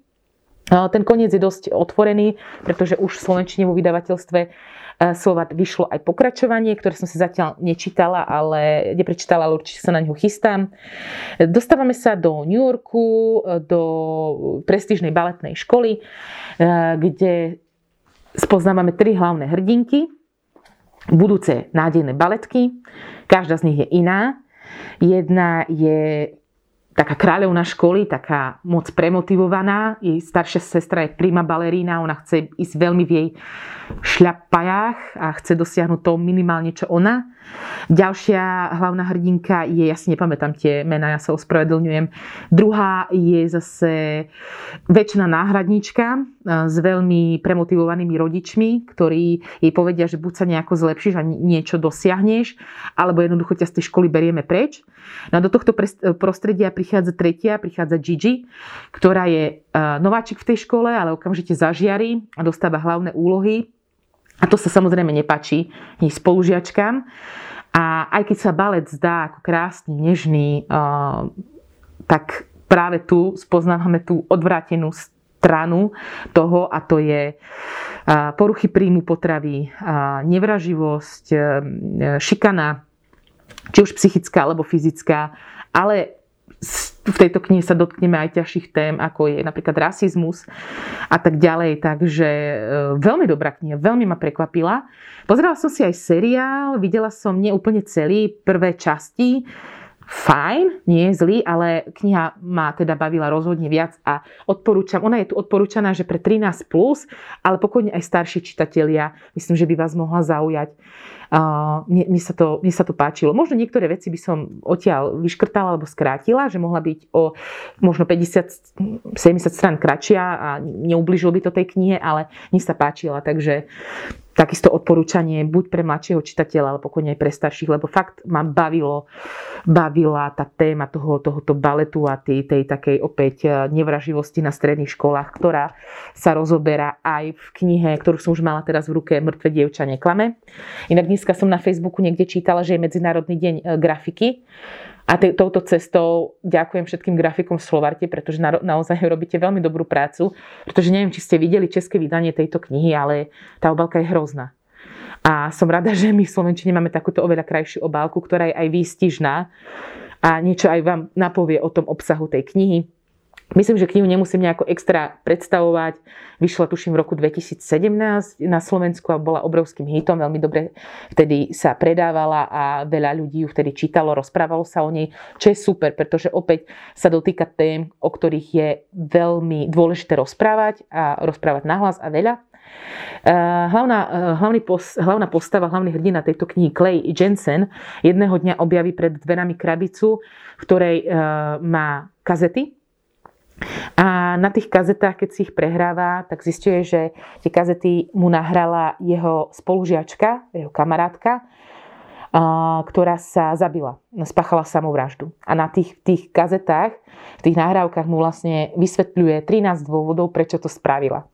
Ten koniec je dosť otvorený, pretože už v Slovenčine vo vydavateľstve E, Slovat vyšlo aj pokračovanie, ktoré som si zatiaľ nečítala, ale neprečítala, ale určite sa na ňu chystám. Dostávame sa do New Yorku, e, do prestížnej baletnej školy, e, kde spoznávame tri hlavné hrdinky, budúce nádejné baletky. Každá z nich je iná. Jedna je taká kráľovná školy, taká moc premotivovaná. Jej staršia sestra je prima balerína, ona chce ísť veľmi v jej šľapajách a chce dosiahnuť to minimálne, čo ona. Ďalšia hlavná hrdinka je, ja si nepamätám tie mená, ja sa ospravedlňujem. Druhá je zase väčšiná náhradnička e, s veľmi premotivovanými rodičmi, ktorí jej povedia, že buď sa nejako zlepšíš a niečo dosiahneš, alebo jednoducho ťa z tej školy berieme preč. No a do tohto prostredia prichádza tretia, prichádza Gigi, ktorá je nováčik v tej škole, ale okamžite zažiari a dostáva hlavné úlohy a to sa samozrejme nepačí ani spolužiačkám. A aj keď sa balet zdá ako krásny, nežný, tak práve tu spoznávame tú odvrátenú stranu toho a to je poruchy príjmu potravy, nevraživosť, e, šikana, či už psychická alebo fyzická, ale v tejto knihe sa dotkneme aj ťažších tém, ako je napríklad rasizmus a tak ďalej. Takže e, veľmi dobrá kniha, veľmi ma prekvapila. Pozerala som si aj seriál, videla som neúplne celý, prvé časti. Fajn, nie je zlý, ale kniha ma teda bavila rozhodne viac a odporúčam, ona je tu odporúčaná, že pre 13+, plus, ale pokojne aj starší čitatelia, myslím, že by vás mohla zaujať. Uh, mne, mne, sa to, mne sa to páčilo. Možno niektoré veci by som odtiaľ vyškrtala alebo skrátila, že mohla byť o možno 50-70 strán kratšia a neubližilo by to tej knihe, ale mne sa páčila, takže takisto odporúčanie buď pre mladšieho čitateľa, ale pokojne aj pre starších, lebo fakt ma bavilo, bavila tá téma toho, tohoto baletu a tej, tej takej opäť eh, nevraživosti na stredných školách, ktorá sa rozoberá aj v knihe, ktorú som už mala teraz v ruke Mŕtve dievča neklame. Inak dneska som na Facebooku niekde čítala, že je Medzinárodný deň eh, grafiky a t- touto cestou ďakujem všetkým grafikom v Slovarte, pretože na- naozaj robíte veľmi dobrú prácu, pretože neviem, či ste videli české vydanie tejto knihy, ale tá obálka je hrozná. A som rada, že my v Slovenčine máme takúto oveľa krajšiu obálku, ktorá je aj výstižná a niečo aj vám napovie o tom obsahu tej knihy. Myslím, že knihu nemusím nejako extra predstavovať. Vyšla tuším v roku 2017 na Slovensku a bola obrovským hitom. Veľmi dobre vtedy sa predávala a veľa ľudí ju vtedy čítalo, rozprávalo sa o nej, čo je super, pretože opäť sa dotýka tém, o ktorých je veľmi dôležité rozprávať a rozprávať nahlas a veľa. Eh, hlavná, eh, hlavný pos, hlavná postava, hlavný hrdina tejto knihy, Clay Jensen, jedného dňa objaví pred dverami krabicu, v ktorej eh, má kazety a na tých kazetách, keď si ich prehráva, tak zistuje, že tie kazety mu nahrala jeho spolužiačka, jeho kamarátka, ktorá sa zabila, spáchala samovraždu. A na tých, tých kazetách, v tých nahrávkach mu vlastne vysvetľuje 13 dôvodov, prečo to spravila.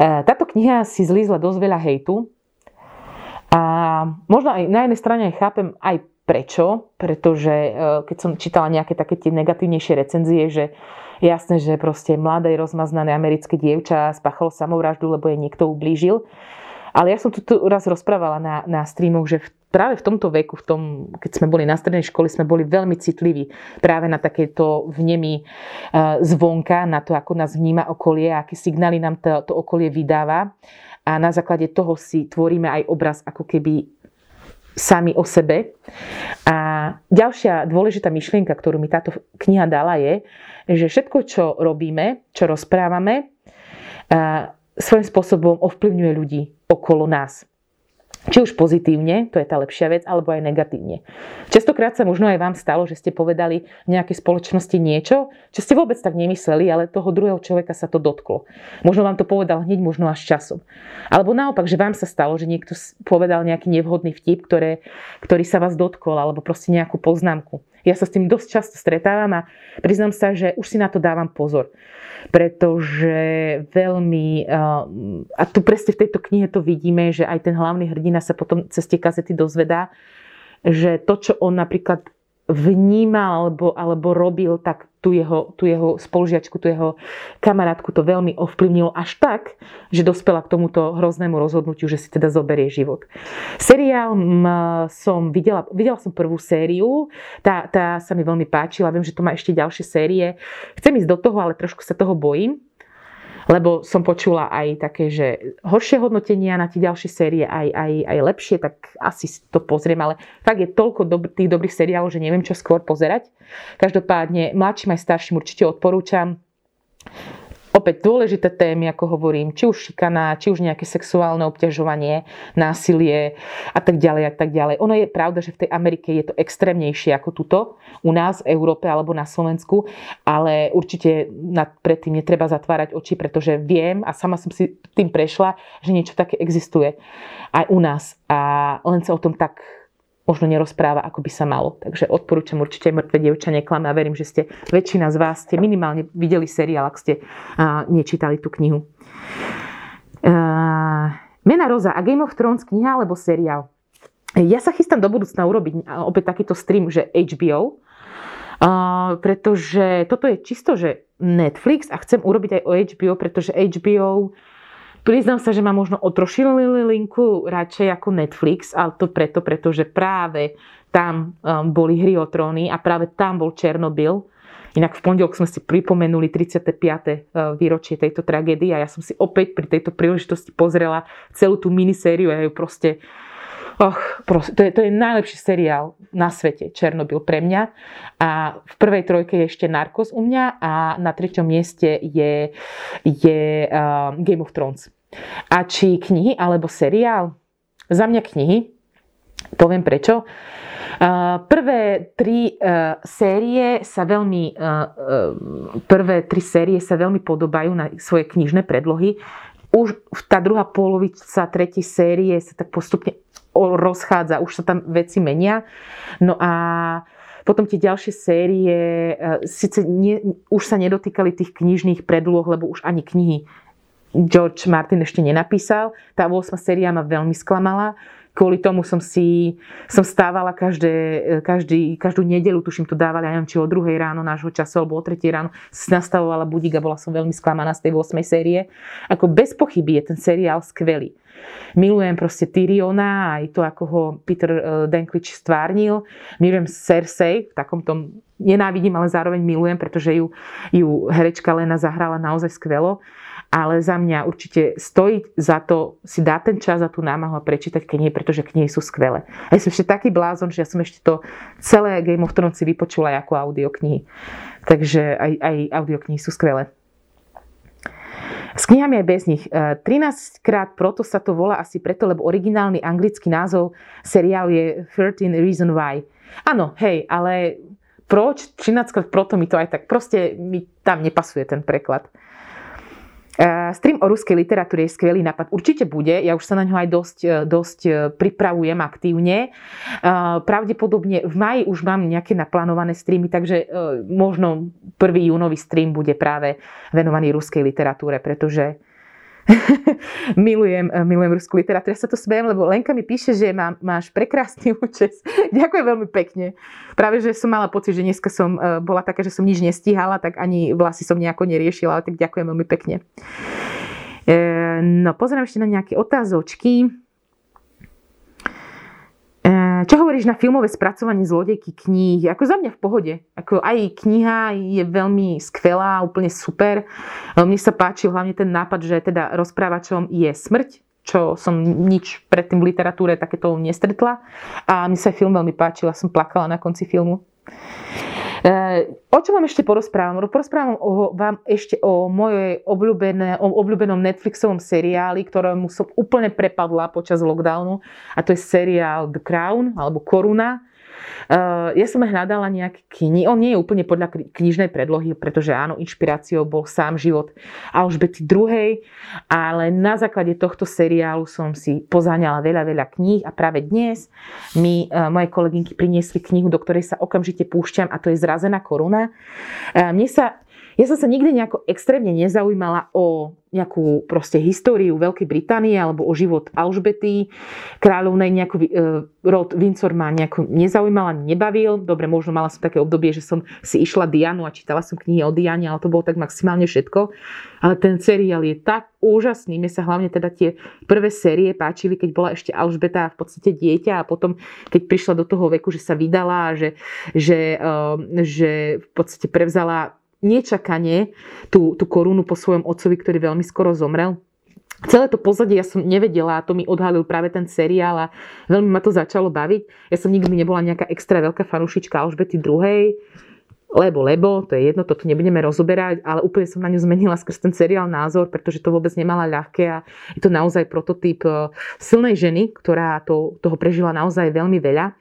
E, táto kniha si zlízla dosť veľa hejtu a možno aj na jednej strane chápem aj prečo, pretože e, keď som čítala nejaké také tie negatívnejšie recenzie, že Jasné, že proste mladé rozmaznané americké dievča spáchalo samovraždu, lebo jej niekto ublížil. Ale ja som tu raz rozprávala na, na streamoch, že v práve v tomto veku, v tom, keď sme boli na strednej škole, sme boli veľmi citliví práve na takéto vnemy zvonka, na to, ako nás vníma okolie, aké signály nám to, to okolie vydáva. A na základe toho si tvoríme aj obraz ako keby sami o sebe. A ďalšia dôležitá myšlienka, ktorú mi táto kniha dala, je, že všetko, čo robíme, čo rozprávame, svojím spôsobom ovplyvňuje ľudí okolo nás. Či už pozitívne, to je tá lepšia vec, alebo aj negatívne. Častokrát sa možno aj vám stalo, že ste povedali nejakej spoločnosti niečo, čo ste vôbec tak nemysleli, ale toho druhého človeka sa to dotklo. Možno vám to povedal hneď, možno až časom. Alebo naopak, že vám sa stalo, že niekto povedal nejaký nevhodný vtip, ktoré, ktorý sa vás dotkol, alebo proste nejakú poznámku. Ja sa s tým dosť často stretávam a priznám sa, že už si na to dávam pozor. Pretože veľmi, eh, a tu presne v tejto knihe to vidíme, že aj ten hlavný hrdina sa potom cez tie kazety dozvedá, že to, čo on napríklad vnímal alebo, alebo robil, tak tú jeho, tú jeho spolužiačku, tú jeho kamarátku to veľmi ovplyvnilo až tak, že dospela k tomuto hroznému rozhodnutiu, že si teda zoberie život. Seriál som videla, videla som prvú sériu, tá, tá sa mi veľmi páčila, viem, že to má ešte ďalšie série. Chcem ísť do toho, ale trošku sa toho bojím, lebo som počula aj také, že horšie hodnotenia na tie ďalšie série, aj, aj, aj lepšie, tak asi to pozriem, ale fakt je toľko dob- tých dobrých seriálov, že neviem, čo skôr pozerať. Každopádne mladším aj starším určite odporúčam opäť dôležité témy, ako hovorím, či už šikana, či už nejaké sexuálne obťažovanie, násilie a tak ďalej a tak ďalej. Ono je pravda, že v tej Amerike je to extrémnejšie ako tuto, u nás v Európe alebo na Slovensku, ale určite nad, predtým netreba zatvárať oči, pretože viem a sama som si tým prešla, že niečo také existuje aj u nás a len sa o tom tak možno nerozpráva, ako by sa malo. Takže odporúčam určite Mŕtve dievča neklame a verím, že ste väčšina z vás ste minimálne videli seriál, ak ste uh, nečítali tú knihu. Uh, Mena Roza a Game of Thrones kniha alebo seriál? Ja sa chystám do budúcna urobiť opäť takýto stream, že HBO, uh, pretože toto je čisto, že Netflix a chcem urobiť aj o HBO, pretože HBO Priznám sa, že ma možno otrošili linku radšej ako Netflix, ale to preto, pretože práve tam um, boli hry o tróny a práve tam bol Černobyl. Inak v pondelok sme si pripomenuli 35. Uh, výročie tejto tragédie a ja som si opäť pri tejto príležitosti pozrela celú tú minisériu a ju proste Och, proste, to, je, to je najlepší seriál na svete, Černobyl pre mňa. A v prvej trojke je ešte Narcos u mňa a na treťom mieste je, je uh, Game of Thrones. A či knihy alebo seriál? Za mňa knihy. Poviem prečo. Prvé tri e, série sa veľmi, e, prvé tri série sa veľmi podobajú na svoje knižné predlohy. Už tá druhá polovica tretej série sa tak postupne rozchádza, už sa tam veci menia. No a potom tie ďalšie série síce nie, už sa nedotýkali tých knižných predloh, lebo už ani knihy George Martin ešte nenapísal. Tá 8. séria ma veľmi sklamala. Kvôli tomu som si som stávala každé, každý, každú nedelu, tuším to dávali, ja neviem, či o druhej ráno nášho času, alebo o tretej ráno, nastavovala budík a bola som veľmi sklamaná z tej 8. série. Ako bez pochyby je ten seriál skvelý. Milujem proste Tyriona, aj to, ako ho Peter eh, Dinklage stvárnil. Milujem Cersei, v takom tom nenávidím, ale zároveň milujem, pretože ju, ju herečka Lena zahrala naozaj skvelo ale za mňa určite stojí za to si dať ten čas a tú námahu a prečítať knihy, pretože knihy sú skvelé. A ja som ešte taký blázon, že ja som ešte to celé Game of Thrones si vypočula aj ako audioknihy. Takže aj, aj audioknihy sú skvelé. S knihami aj bez nich. 13 e, krát proto sa to volá asi preto, lebo originálny anglický názov seriálu je 13 Reason Why. Áno, hej, ale proč 13 krát proto mi to aj tak proste mi tam nepasuje ten preklad. Eh, stream o ruskej literatúre je skvelý nápad. Určite bude, ja už sa na ňo aj dosť, eh, dosť eh, pripravujem aktívne. Pravdepodobne v maji už mám nejaké naplánované streamy, takže možno prvý júnový stream bude práve venovaný ruskej literatúre, pretože milujem, milujem ruskú literatúru. Ja sa to smejem, lebo Lenka mi píše, že má, máš prekrásny účes. Ďakujem veľmi pekne. Práve, že som mala pocit, že dneska som e, bola taká, že som nič nestíhala, tak ani vlasy som nejako neriešila, tak ďakujem veľmi pekne. E, no, pozerám ešte na nejaké otázočky. E, čo hovoríš na filmové spracovanie zlodejky kníh? Ako za mňa v pohode. Ako aj kniha je veľmi skvelá, úplne super. Mne sa páči hlavne ten nápad, že teda rozprávačom je smrť, čo som nič predtým v literatúre takéto nestretla. A mne sa film veľmi páčil, som plakala na konci filmu. E, o čom vám ešte porozprávam? Porozprávam o, vám ešte o mojej obľúbené, o obľúbenom Netflixovom seriáli, ktorému som úplne prepadla počas lockdownu. A to je seriál The Crown, alebo Koruna ja som hľadala nejaké knihy. On nie je úplne podľa knižnej predlohy, pretože áno, inšpiráciou bol sám život Alžbety II. Ale na základe tohto seriálu som si pozáňala veľa, veľa kníh a práve dnes mi uh, moje kolegynky priniesli knihu, do ktorej sa okamžite púšťam a to je Zrazená koruna. Uh, mne sa ja som sa nikdy nejako extrémne nezaujímala o nejakú proste históriu Veľkej Británie alebo o život Alžbety kráľovnej. Nejakú, e, rod Windsor ma nejako nezaujímala, nebavil. Dobre, možno mala som také obdobie, že som si išla Dianu a čítala som knihy o Diane, ale to bolo tak maximálne všetko. Ale ten seriál je tak úžasný. Mne sa hlavne teda tie prvé série páčili, keď bola ešte Alžbeta v podstate dieťa a potom, keď prišla do toho veku, že sa vydala že, že, uh, že v podstate prevzala nečakane tú, tú korunu po svojom otcovi, ktorý veľmi skoro zomrel. Celé to pozadie ja som nevedela a to mi odhalil práve ten seriál a veľmi ma to začalo baviť. Ja som nikdy nebola nejaká extra veľká fanúšička Alžbety II, lebo, lebo, to je jedno, toto nebudeme rozoberať, ale úplne som na ňu zmenila skrz ten seriál názor, pretože to vôbec nemala ľahké a je to naozaj prototyp e, silnej ženy, ktorá to, toho prežila naozaj veľmi veľa.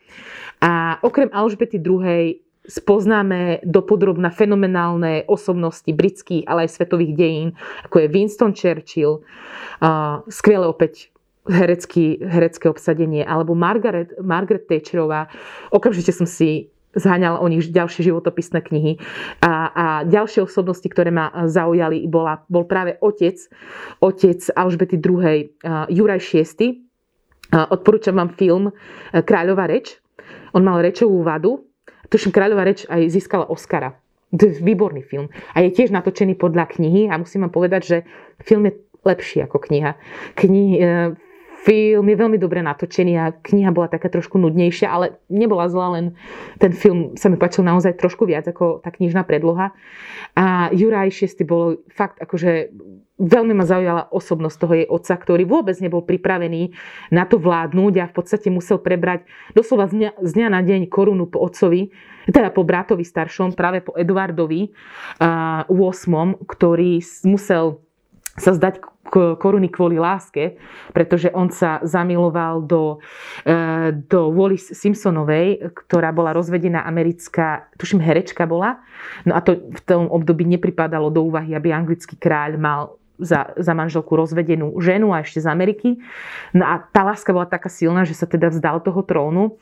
A okrem Alžbety II spoznáme dopodrobna fenomenálne osobnosti britských, ale aj svetových dejín, ako je Winston Churchill, skvelé opäť herecký, herecké obsadenie, alebo Margaret, Margaret Thatcherová. Okamžite som si zháňala o nich ďalšie životopisné knihy. A, a ďalšie osobnosti, ktoré ma zaujali, bola, bol práve otec, otec Alžbety II. Juraj VI. Odporúčam vám film Kráľová reč. On mal rečovú vadu Tuším, Kráľová reč aj získala Oscara. Výborný film. A je tiež natočený podľa knihy a musím vám povedať, že film je lepší ako kniha. Kni, e, film je veľmi dobre natočený a kniha bola taká trošku nudnejšia, ale nebola zlá, len ten film sa mi páčil naozaj trošku viac ako tá knižná predloha. A Juraj VI bol fakt akože veľmi ma zaujala osobnosť toho jej otca, ktorý vôbec nebol pripravený na to vládnuť a v podstate musel prebrať doslova z dňa, z dňa na deň korunu po otcovi, teda po bratovi staršom, práve po Eduardovi uh, 8., ktorý musel sa zdať koruny kvôli láske, pretože on sa zamiloval do, do Wallis Simpsonovej, ktorá bola rozvedená americká, tuším herečka bola, no a to v tom období nepripadalo do úvahy, aby anglický kráľ mal za, za manželku rozvedenú ženu a ešte z Ameriky. No a tá láska bola taká silná, že sa teda vzdal toho trónu.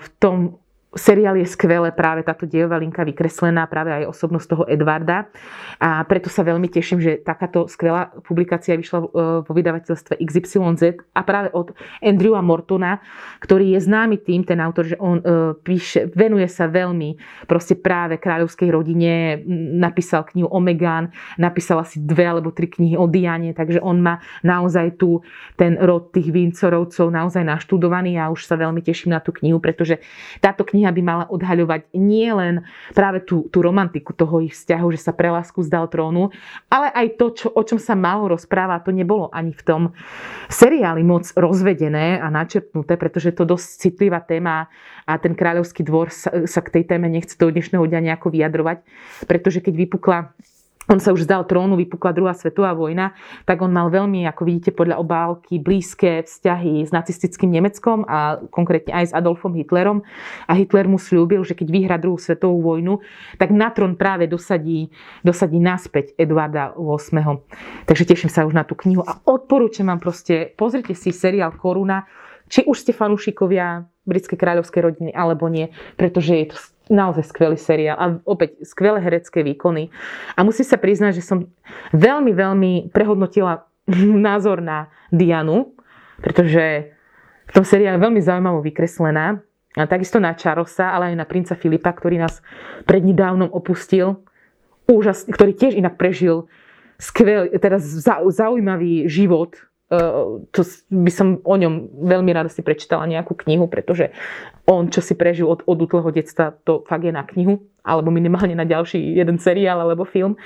V tom seriál je skvelé, práve táto dejová linka vykreslená, práve aj osobnosť toho Edvarda. A preto sa veľmi teším, že takáto skvelá publikácia vyšla e, vo vydavateľstve XYZ a práve od Andrewa Mortona, ktorý je známy tým, ten autor, že on e, píše, venuje sa veľmi proste práve kráľovskej rodine, napísal knihu o Megan, napísal asi dve alebo tri knihy o Diane, takže on má naozaj tu ten rod tých Vincorovcov naozaj naštudovaný a už sa veľmi teším na tú knihu, pretože táto kniha kniha by mala odhaľovať nie len práve tú, tú romantiku toho ich vzťahu, že sa pre lásku zdal trónu, ale aj to, čo, o čom sa malo rozpráva, to nebolo ani v tom seriáli moc rozvedené a načrtnuté, pretože to dosť citlivá téma a ten kráľovský dvor sa, sa k tej téme nechce do dnešného dňa nejako vyjadrovať, pretože keď vypukla on sa už zdal trónu, vypukla druhá svetová vojna, tak on mal veľmi, ako vidíte podľa obálky, blízke vzťahy s nacistickým Nemeckom a konkrétne aj s Adolfom Hitlerom. A Hitler mu slúbil, že keď vyhra druhú svetovú vojnu, tak na trón práve dosadí, dosadí naspäť Eduarda VIII. Takže teším sa už na tú knihu a odporúčam vám proste, pozrite si seriál Koruna, či už ste fanúšikovia britskej kráľovskej rodiny alebo nie, pretože je to naozaj skvelý seriál a opäť skvelé herecké výkony. A musím sa priznať, že som veľmi, veľmi prehodnotila názor na Dianu, pretože v tom seriále je veľmi zaujímavo vykreslená. A takisto na Charlesa, ale aj na princa Filipa, ktorý nás prednedávnom opustil. Úžasný, ktorý tiež inak prežil skvelý, teda zaujímavý život to by som o ňom veľmi rada si prečítala nejakú knihu, pretože on, čo si prežil od, od útleho detstva, to fakt je na knihu, alebo minimálne na ďalší jeden seriál alebo film.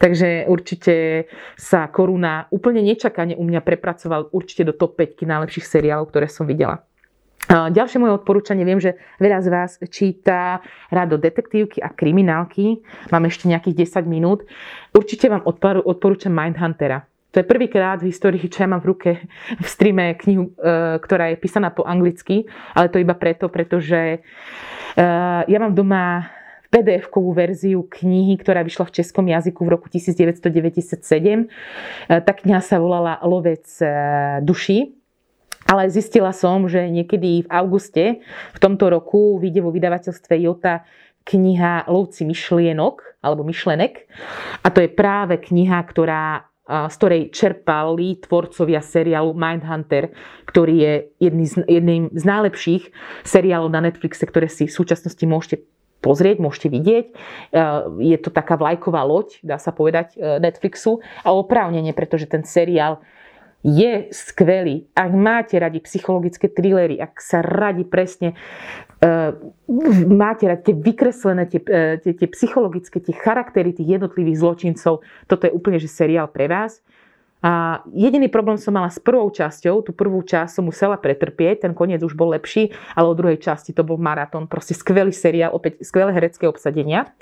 Takže určite sa Koruna úplne nečakane u mňa prepracoval určite do top 5 najlepších seriálov, ktoré som videla. Ďalšie moje odporúčanie, viem, že veľa z vás číta rado detektívky a kriminálky. Mám ešte nejakých 10 minút. Určite vám odporúčam Mindhuntera. To je prvýkrát v histórii, čo ja mám v ruke v streame knihu, e, ktorá je písaná po anglicky, ale to iba preto, pretože e, ja mám doma PDF-kovú verziu knihy, ktorá vyšla v českom jazyku v roku 1997. E, tá kniha sa volala Lovec duší. Ale zistila som, že niekedy v auguste v tomto roku vyjde vo vydavateľstve Jota kniha Lovci myšlienok alebo myšlenek. A to je práve kniha, ktorá z ktorej čerpali tvorcovia seriálu Mindhunter, ktorý je jedný z, jedným z najlepších seriálov na Netflixe, ktoré si v súčasnosti môžete pozrieť, môžete vidieť. Je to taká vlajková loď, dá sa povedať, e, Netflixu. A oprávnenie, pretože ten seriál je skvelý. Ak máte radi psychologické thrillery, ak sa radi presne uh, máte radi tie vykreslené, tie, uh, tie, tie psychologické, tie charaktery tých jednotlivých zločincov, toto je úplne že seriál pre vás. A jediný problém som mala s prvou časťou. Tú prvú časť som musela pretrpieť, ten koniec už bol lepší, ale o druhej časti to bol maratón. Proste skvelý seriál, opäť skvelé herecké obsadenia.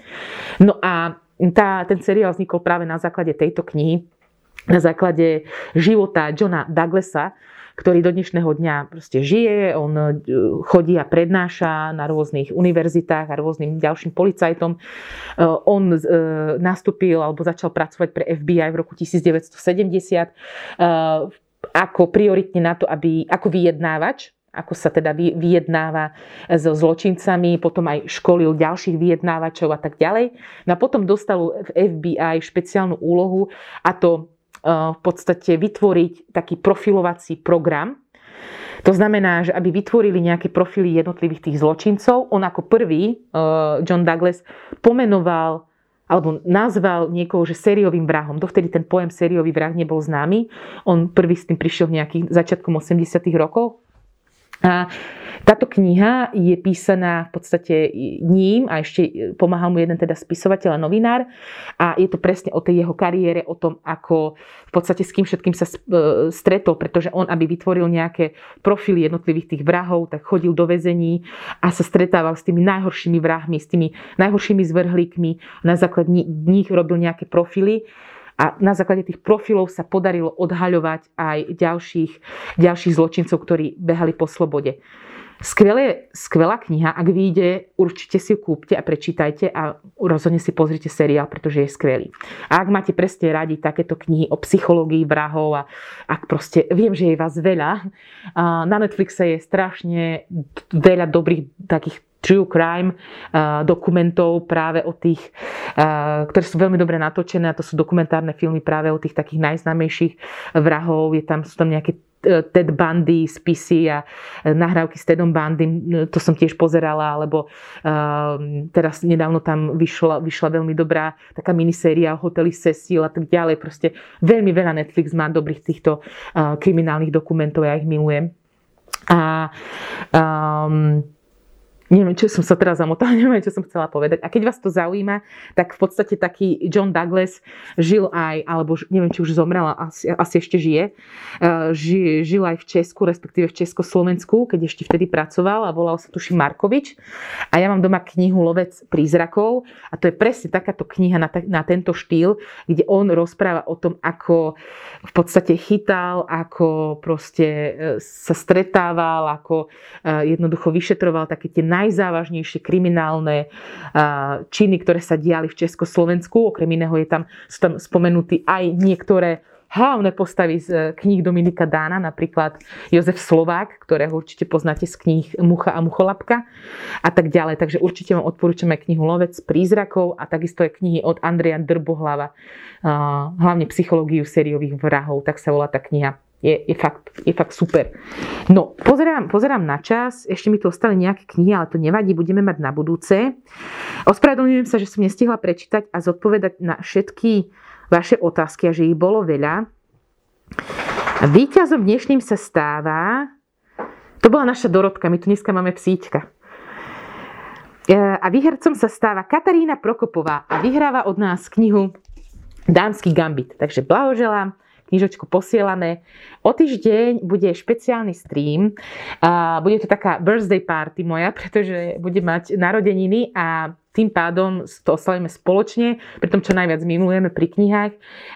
No a tá, ten seriál vznikol práve na základe tejto knihy na základe života Johna Douglasa, ktorý do dnešného dňa proste žije, on e, chodí a prednáša na rôznych univerzitách a rôznym ďalším policajtom. E, on e, nastúpil alebo začal pracovať pre FBI v roku 1970 ako prioritne na to, aby, ako vyjednávač ako sa teda vyjednáva so zločincami, potom aj školil ďalších vyjednávačov a tak ďalej. No a potom dostal v FBI špeciálnu úlohu a to v podstate vytvoriť taký profilovací program. To znamená, že aby vytvorili nejaké profily jednotlivých tých zločincov, on ako prvý, John Douglas, pomenoval alebo nazval niekoho, že sériovým vrahom. Dovtedy ten pojem sériový vrah nebol známy. On prvý s tým prišiel v nejakých začiatkom 80 rokov. A táto kniha je písaná v podstate ním a ešte pomáhal mu jeden teda spisovateľ a novinár. A je to presne o tej jeho kariére, o tom, ako v podstate s kým všetkým sa e, stretol, pretože on, aby vytvoril nejaké profily jednotlivých tých vrahov, tak chodil do väzení a sa stretával s tými najhoršími vrahmi, s tými najhoršími zvrhlíkmi, na základe nich robil nejaké profily a na základe tých profilov sa podarilo odhaľovať aj ďalších, ďalších zločincov, ktorí behali po slobode. Skvelé, skvelá kniha, ak vyjde, určite si ju kúpte a prečítajte a rozhodne si pozrite seriál, pretože je skvelý. A ak máte presne radi takéto knihy o psychológii vrahov a ak proste, viem, že je vás veľa, na Netflixe je strašne veľa dobrých takých true crime uh, dokumentov práve o tých, uh, ktoré sú veľmi dobre natočené a to sú dokumentárne filmy práve o tých takých najznámejších vrahov. Je tam, sú tam nejaké e, Ted Bundy spisy a nahrávky s Tedom Bundy, to som tiež pozerala, alebo teraz nedávno tam vyšla, vyšla veľmi dobrá taká miniséria o hoteli Cecil a tak ďalej. Proste veľmi veľa Netflix má dobrých týchto kriminálnych dokumentov, ja ich milujem. A um, neviem, čo som sa teraz zamotala, neviem, čo som chcela povedať. A keď vás to zaujíma, tak v podstate taký John Douglas žil aj, alebo neviem, či už zomrel, asi, asi ešte žije, eh, ži, žil aj v Česku, respektíve v Československu, keď ešte vtedy pracoval a volal sa tuším Markovič. A ja mám doma knihu Lovec prízrakov a to je presne takáto kniha na, na tento štýl, kde on rozpráva o tom, ako v podstate chytal, ako proste eh, sa stretával, ako eh, jednoducho vyšetroval také tie najzávažnejšie kriminálne činy, ktoré sa diali v Československu. Okrem iného je tam, sú tam spomenutí aj niektoré hlavné postavy z e, kníh Dominika Dána, napríklad Jozef Slovák, ktorého určite poznáte z kníh Mucha a Mucholapka a tak ďalej. Takže určite vám odporúčam aj knihu Lovec prízrakov a takisto aj knihy od Andreja Drbohlava, hlavne psychológiu sériových vrahov, tak sa volá tá kniha je, je, fakt, je fakt super. No, pozerám, pozerám na čas, ešte mi tu ostali nejaké knihy, ale to nevadí, budeme mať na budúce. Ospravedlňujem sa, že som nestihla prečítať a zodpovedať na všetky vaše otázky a že ich bolo veľa. A víťazom dnešným sa stáva, to bola naša Dorotka, my tu dneska máme psíčka. E, a výhercom sa stáva Katarína Prokopová a vyhráva od nás knihu Dámsky gambit. Takže blahoželám knižočku posielame. O týždeň bude špeciálny stream. Bude to taká birthday party moja, pretože bude mať narodeniny a tým pádom to oslavíme spoločne, pri tom čo najviac milujeme pri knihách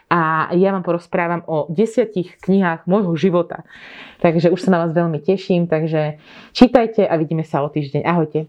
a ja vám porozprávam o desiatich knihách môjho života. Takže už sa na vás veľmi teším, takže čítajte a vidíme sa o týždeň. Ahojte.